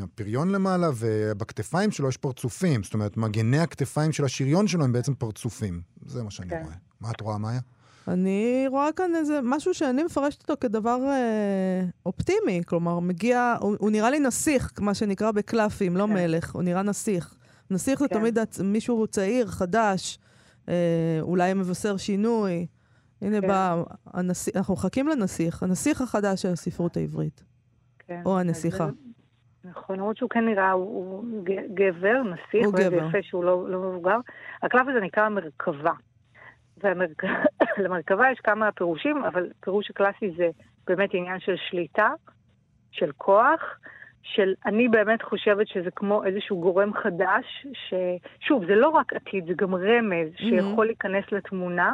הפריון למעלה, ובכתפיים שלו יש פרצופים. זאת אומרת, מגני הכתפיים של השריון שלו הם בעצם פרצופים. זה מה שאני
כן.
רואה. מה את רואה, מאיה?
אני רואה כאן איזה משהו שאני מפרשת אותו כדבר אה, אופטימי. כלומר, מגיע, הוא, הוא נראה לי נסיך, מה שנקרא בקלפים, לא
כן.
מלך, הוא נראה נסיך. נסיך זה
כן.
תמיד הצ- מישהו צעיר, חדש, אה, אולי מבשר שינוי. הנה
כן.
בא הנסיך, אנחנו מחכים לנסיך, הנסיך החדש של הספרות העברית.
כן.
או הנסיכה.
זה- נכון, למרות שהוא כן נראה, הוא, הוא גבר, נסיך,
הוא גבר.
יפה שהוא לא, לא מבוגר. הקלף הזה נקרא מרכבה. ולמרכבה <coughs> יש כמה פירושים, אבל פירוש הקלאסי זה באמת עניין של שליטה, של כוח, של אני באמת חושבת שזה כמו איזשהו גורם חדש, ששוב, זה לא רק עתיד, זה גם רמז שיכול להיכנס לתמונה.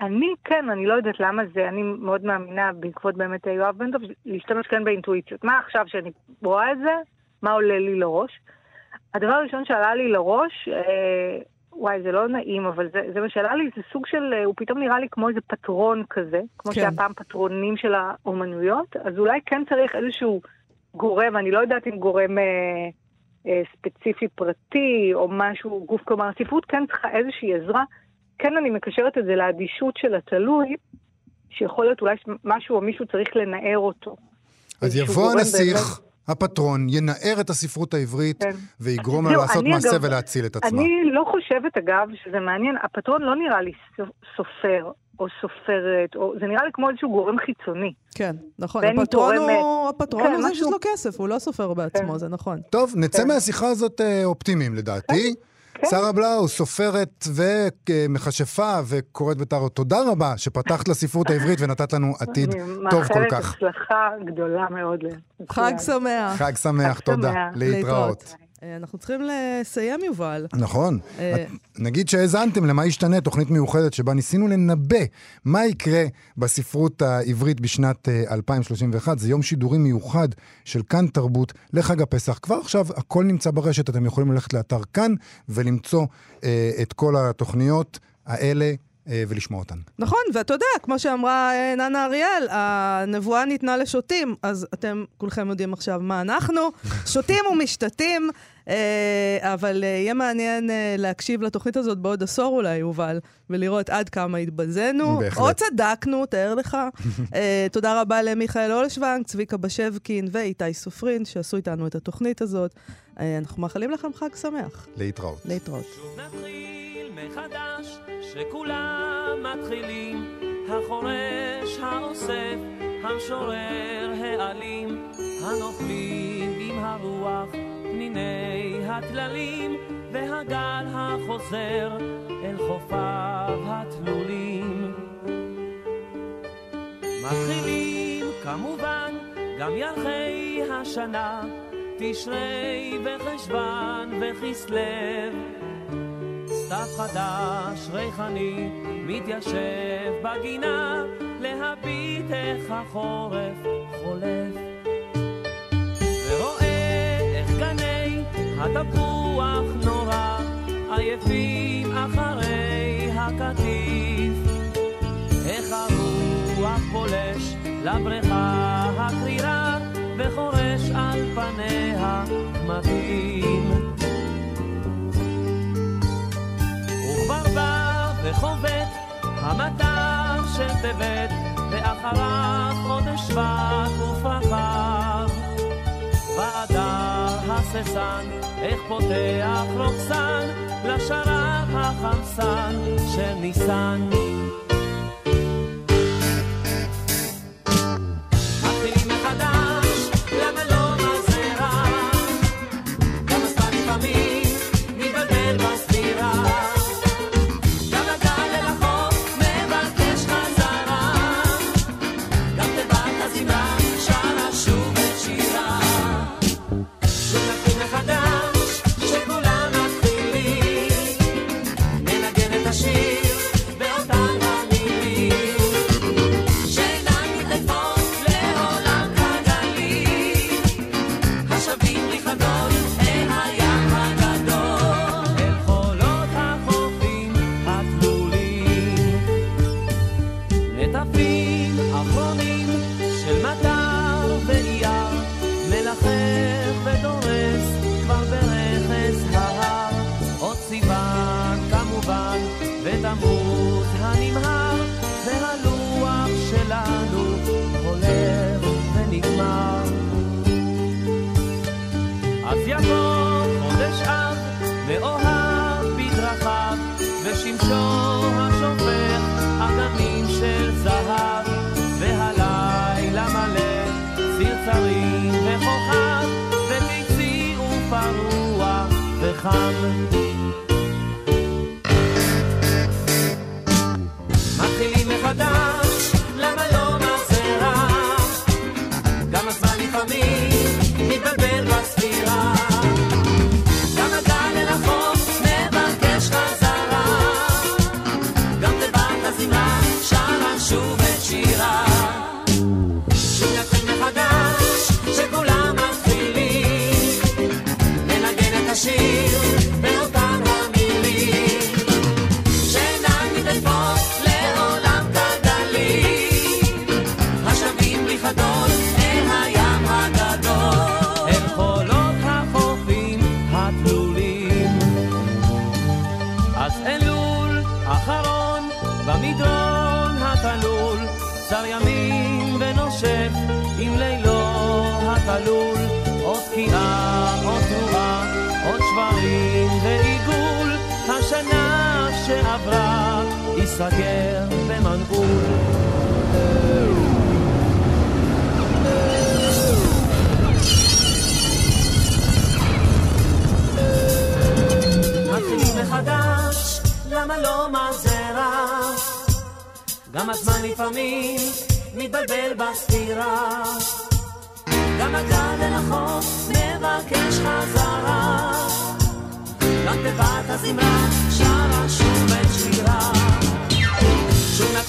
אני כן, אני לא יודעת למה זה, אני מאוד מאמינה, בעקבות באמת יואב בן דב, להשתמש כן באינטואיציות. מה עכשיו שאני רואה את זה, מה עולה לי לראש? הדבר הראשון שעלה לי לראש, אה, וואי, זה לא נעים, אבל זה, זה מה שעלה לי, זה סוג של, אה, הוא פתאום נראה לי כמו איזה פטרון כזה, כמו
כן.
שהיה פעם פטרונים של האומנויות, אז אולי כן צריך איזשהו גורם, אני לא יודעת אם גורם אה, אה, ספציפי פרטי, או משהו, גוף, כלומר, הספרות כן צריכה איזושהי עזרה. כן, אני מקשרת את זה לאדישות של התלוי, שיכול להיות אולי משהו או מישהו צריך לנער אותו.
אז יבוא הנסיך, הפטרון, ינער את הספרות העברית,
כן.
ויגרום לה לעשות
אני
מעשה
אגב-
ולהציל את עצמה.
אני לא חושבת, אגב, שזה מעניין, הפטרון לא נראה לי סופר או סופרת, או, זה נראה לי כמו איזשהו גורם חיצוני.
כן, נכון, הפטרון
תורם,
הוא, הפטרון
כן,
הוא זה
משהו-
שיש לו כסף, הוא לא סופר בעצמו,
כן.
זה נכון.
טוב, נצא
כן.
מהשיחה הזאת אה, אופטימיים לדעתי.
כן.
שרה בלאו, סופרת ומכשפה וקוראת בטארות, תודה רבה שפתחת לספרות העברית ונתת לנו עתיד
אני
טוב כל
מאחלת
כך.
הצלחה גדולה מאוד.
חג. שמח.
חג שמח, תודה. להתראות.
אה, אנחנו צריכים לסיים, יובל.
נכון.
אה,
נגיד שהאזנתם למה ישתנה, תוכנית מיוחדת שבה ניסינו לנבא מה יקרה בספרות העברית בשנת אה, 2031. זה יום שידורים מיוחד של כאן תרבות לחג הפסח. כבר עכשיו הכל נמצא ברשת, אתם יכולים ללכת לאתר כאן ולמצוא אה, את כל התוכניות האלה אה, ולשמוע אותן.
נכון, ואתה יודע, כמו שאמרה אה, ננה אריאל, הנבואה ניתנה לשוטים, אז אתם כולכם יודעים עכשיו מה אנחנו, <laughs> שותים ומשתתים, אה, אבל אה, יהיה מעניין אה, להקשיב לתוכנית הזאת בעוד עשור אולי, יובל, ולראות עד כמה התבזינו,
בהחלט.
או צדקנו, תאר לך. <laughs> אה, תודה רבה למיכאל אולשוונג, צביקה בשבקין ואיתי סופרין, שעשו איתנו את התוכנית הזאת. אה, אנחנו מאחלים לכם חג שמח.
להתראות.
להתראות.
מחדש, שכולם מתחילים, החורש, האוסף, המשורר, האלים, הנופלים עם הרוח, פניני הטללים, והגל החוזר אל חופיו התלולים. מתחילים כמובן גם ירחי השנה, תשרי וחשוון וכסלו. סתיו חדש, ריחני, מתיישב בגינה, להביט איך החורף חולף. ורואה איך גני התפוח נורא, עייפים אחרי הקטיף. איך הרוח פולש לבריכה הקרירה, וחורש על פניה קמטים. וחובט המטר של טבת, ואחריו חודש שבט ופרחיו. באדר הססן, איך פותח רוקסן, לשרב החמסן של ניסן. ייסגר במנעול. מתחילים מחדש, למה לא מה זה רע? גם הזמן לפעמים מתבלבל בספירה. גם הגל אל החוף מבקש חזרה. גם תיבת הזמרה שרה שוב את שירה.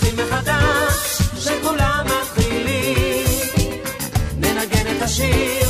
שוב נתחיל מחדש, שכולם מתחילים. ננגן את השיר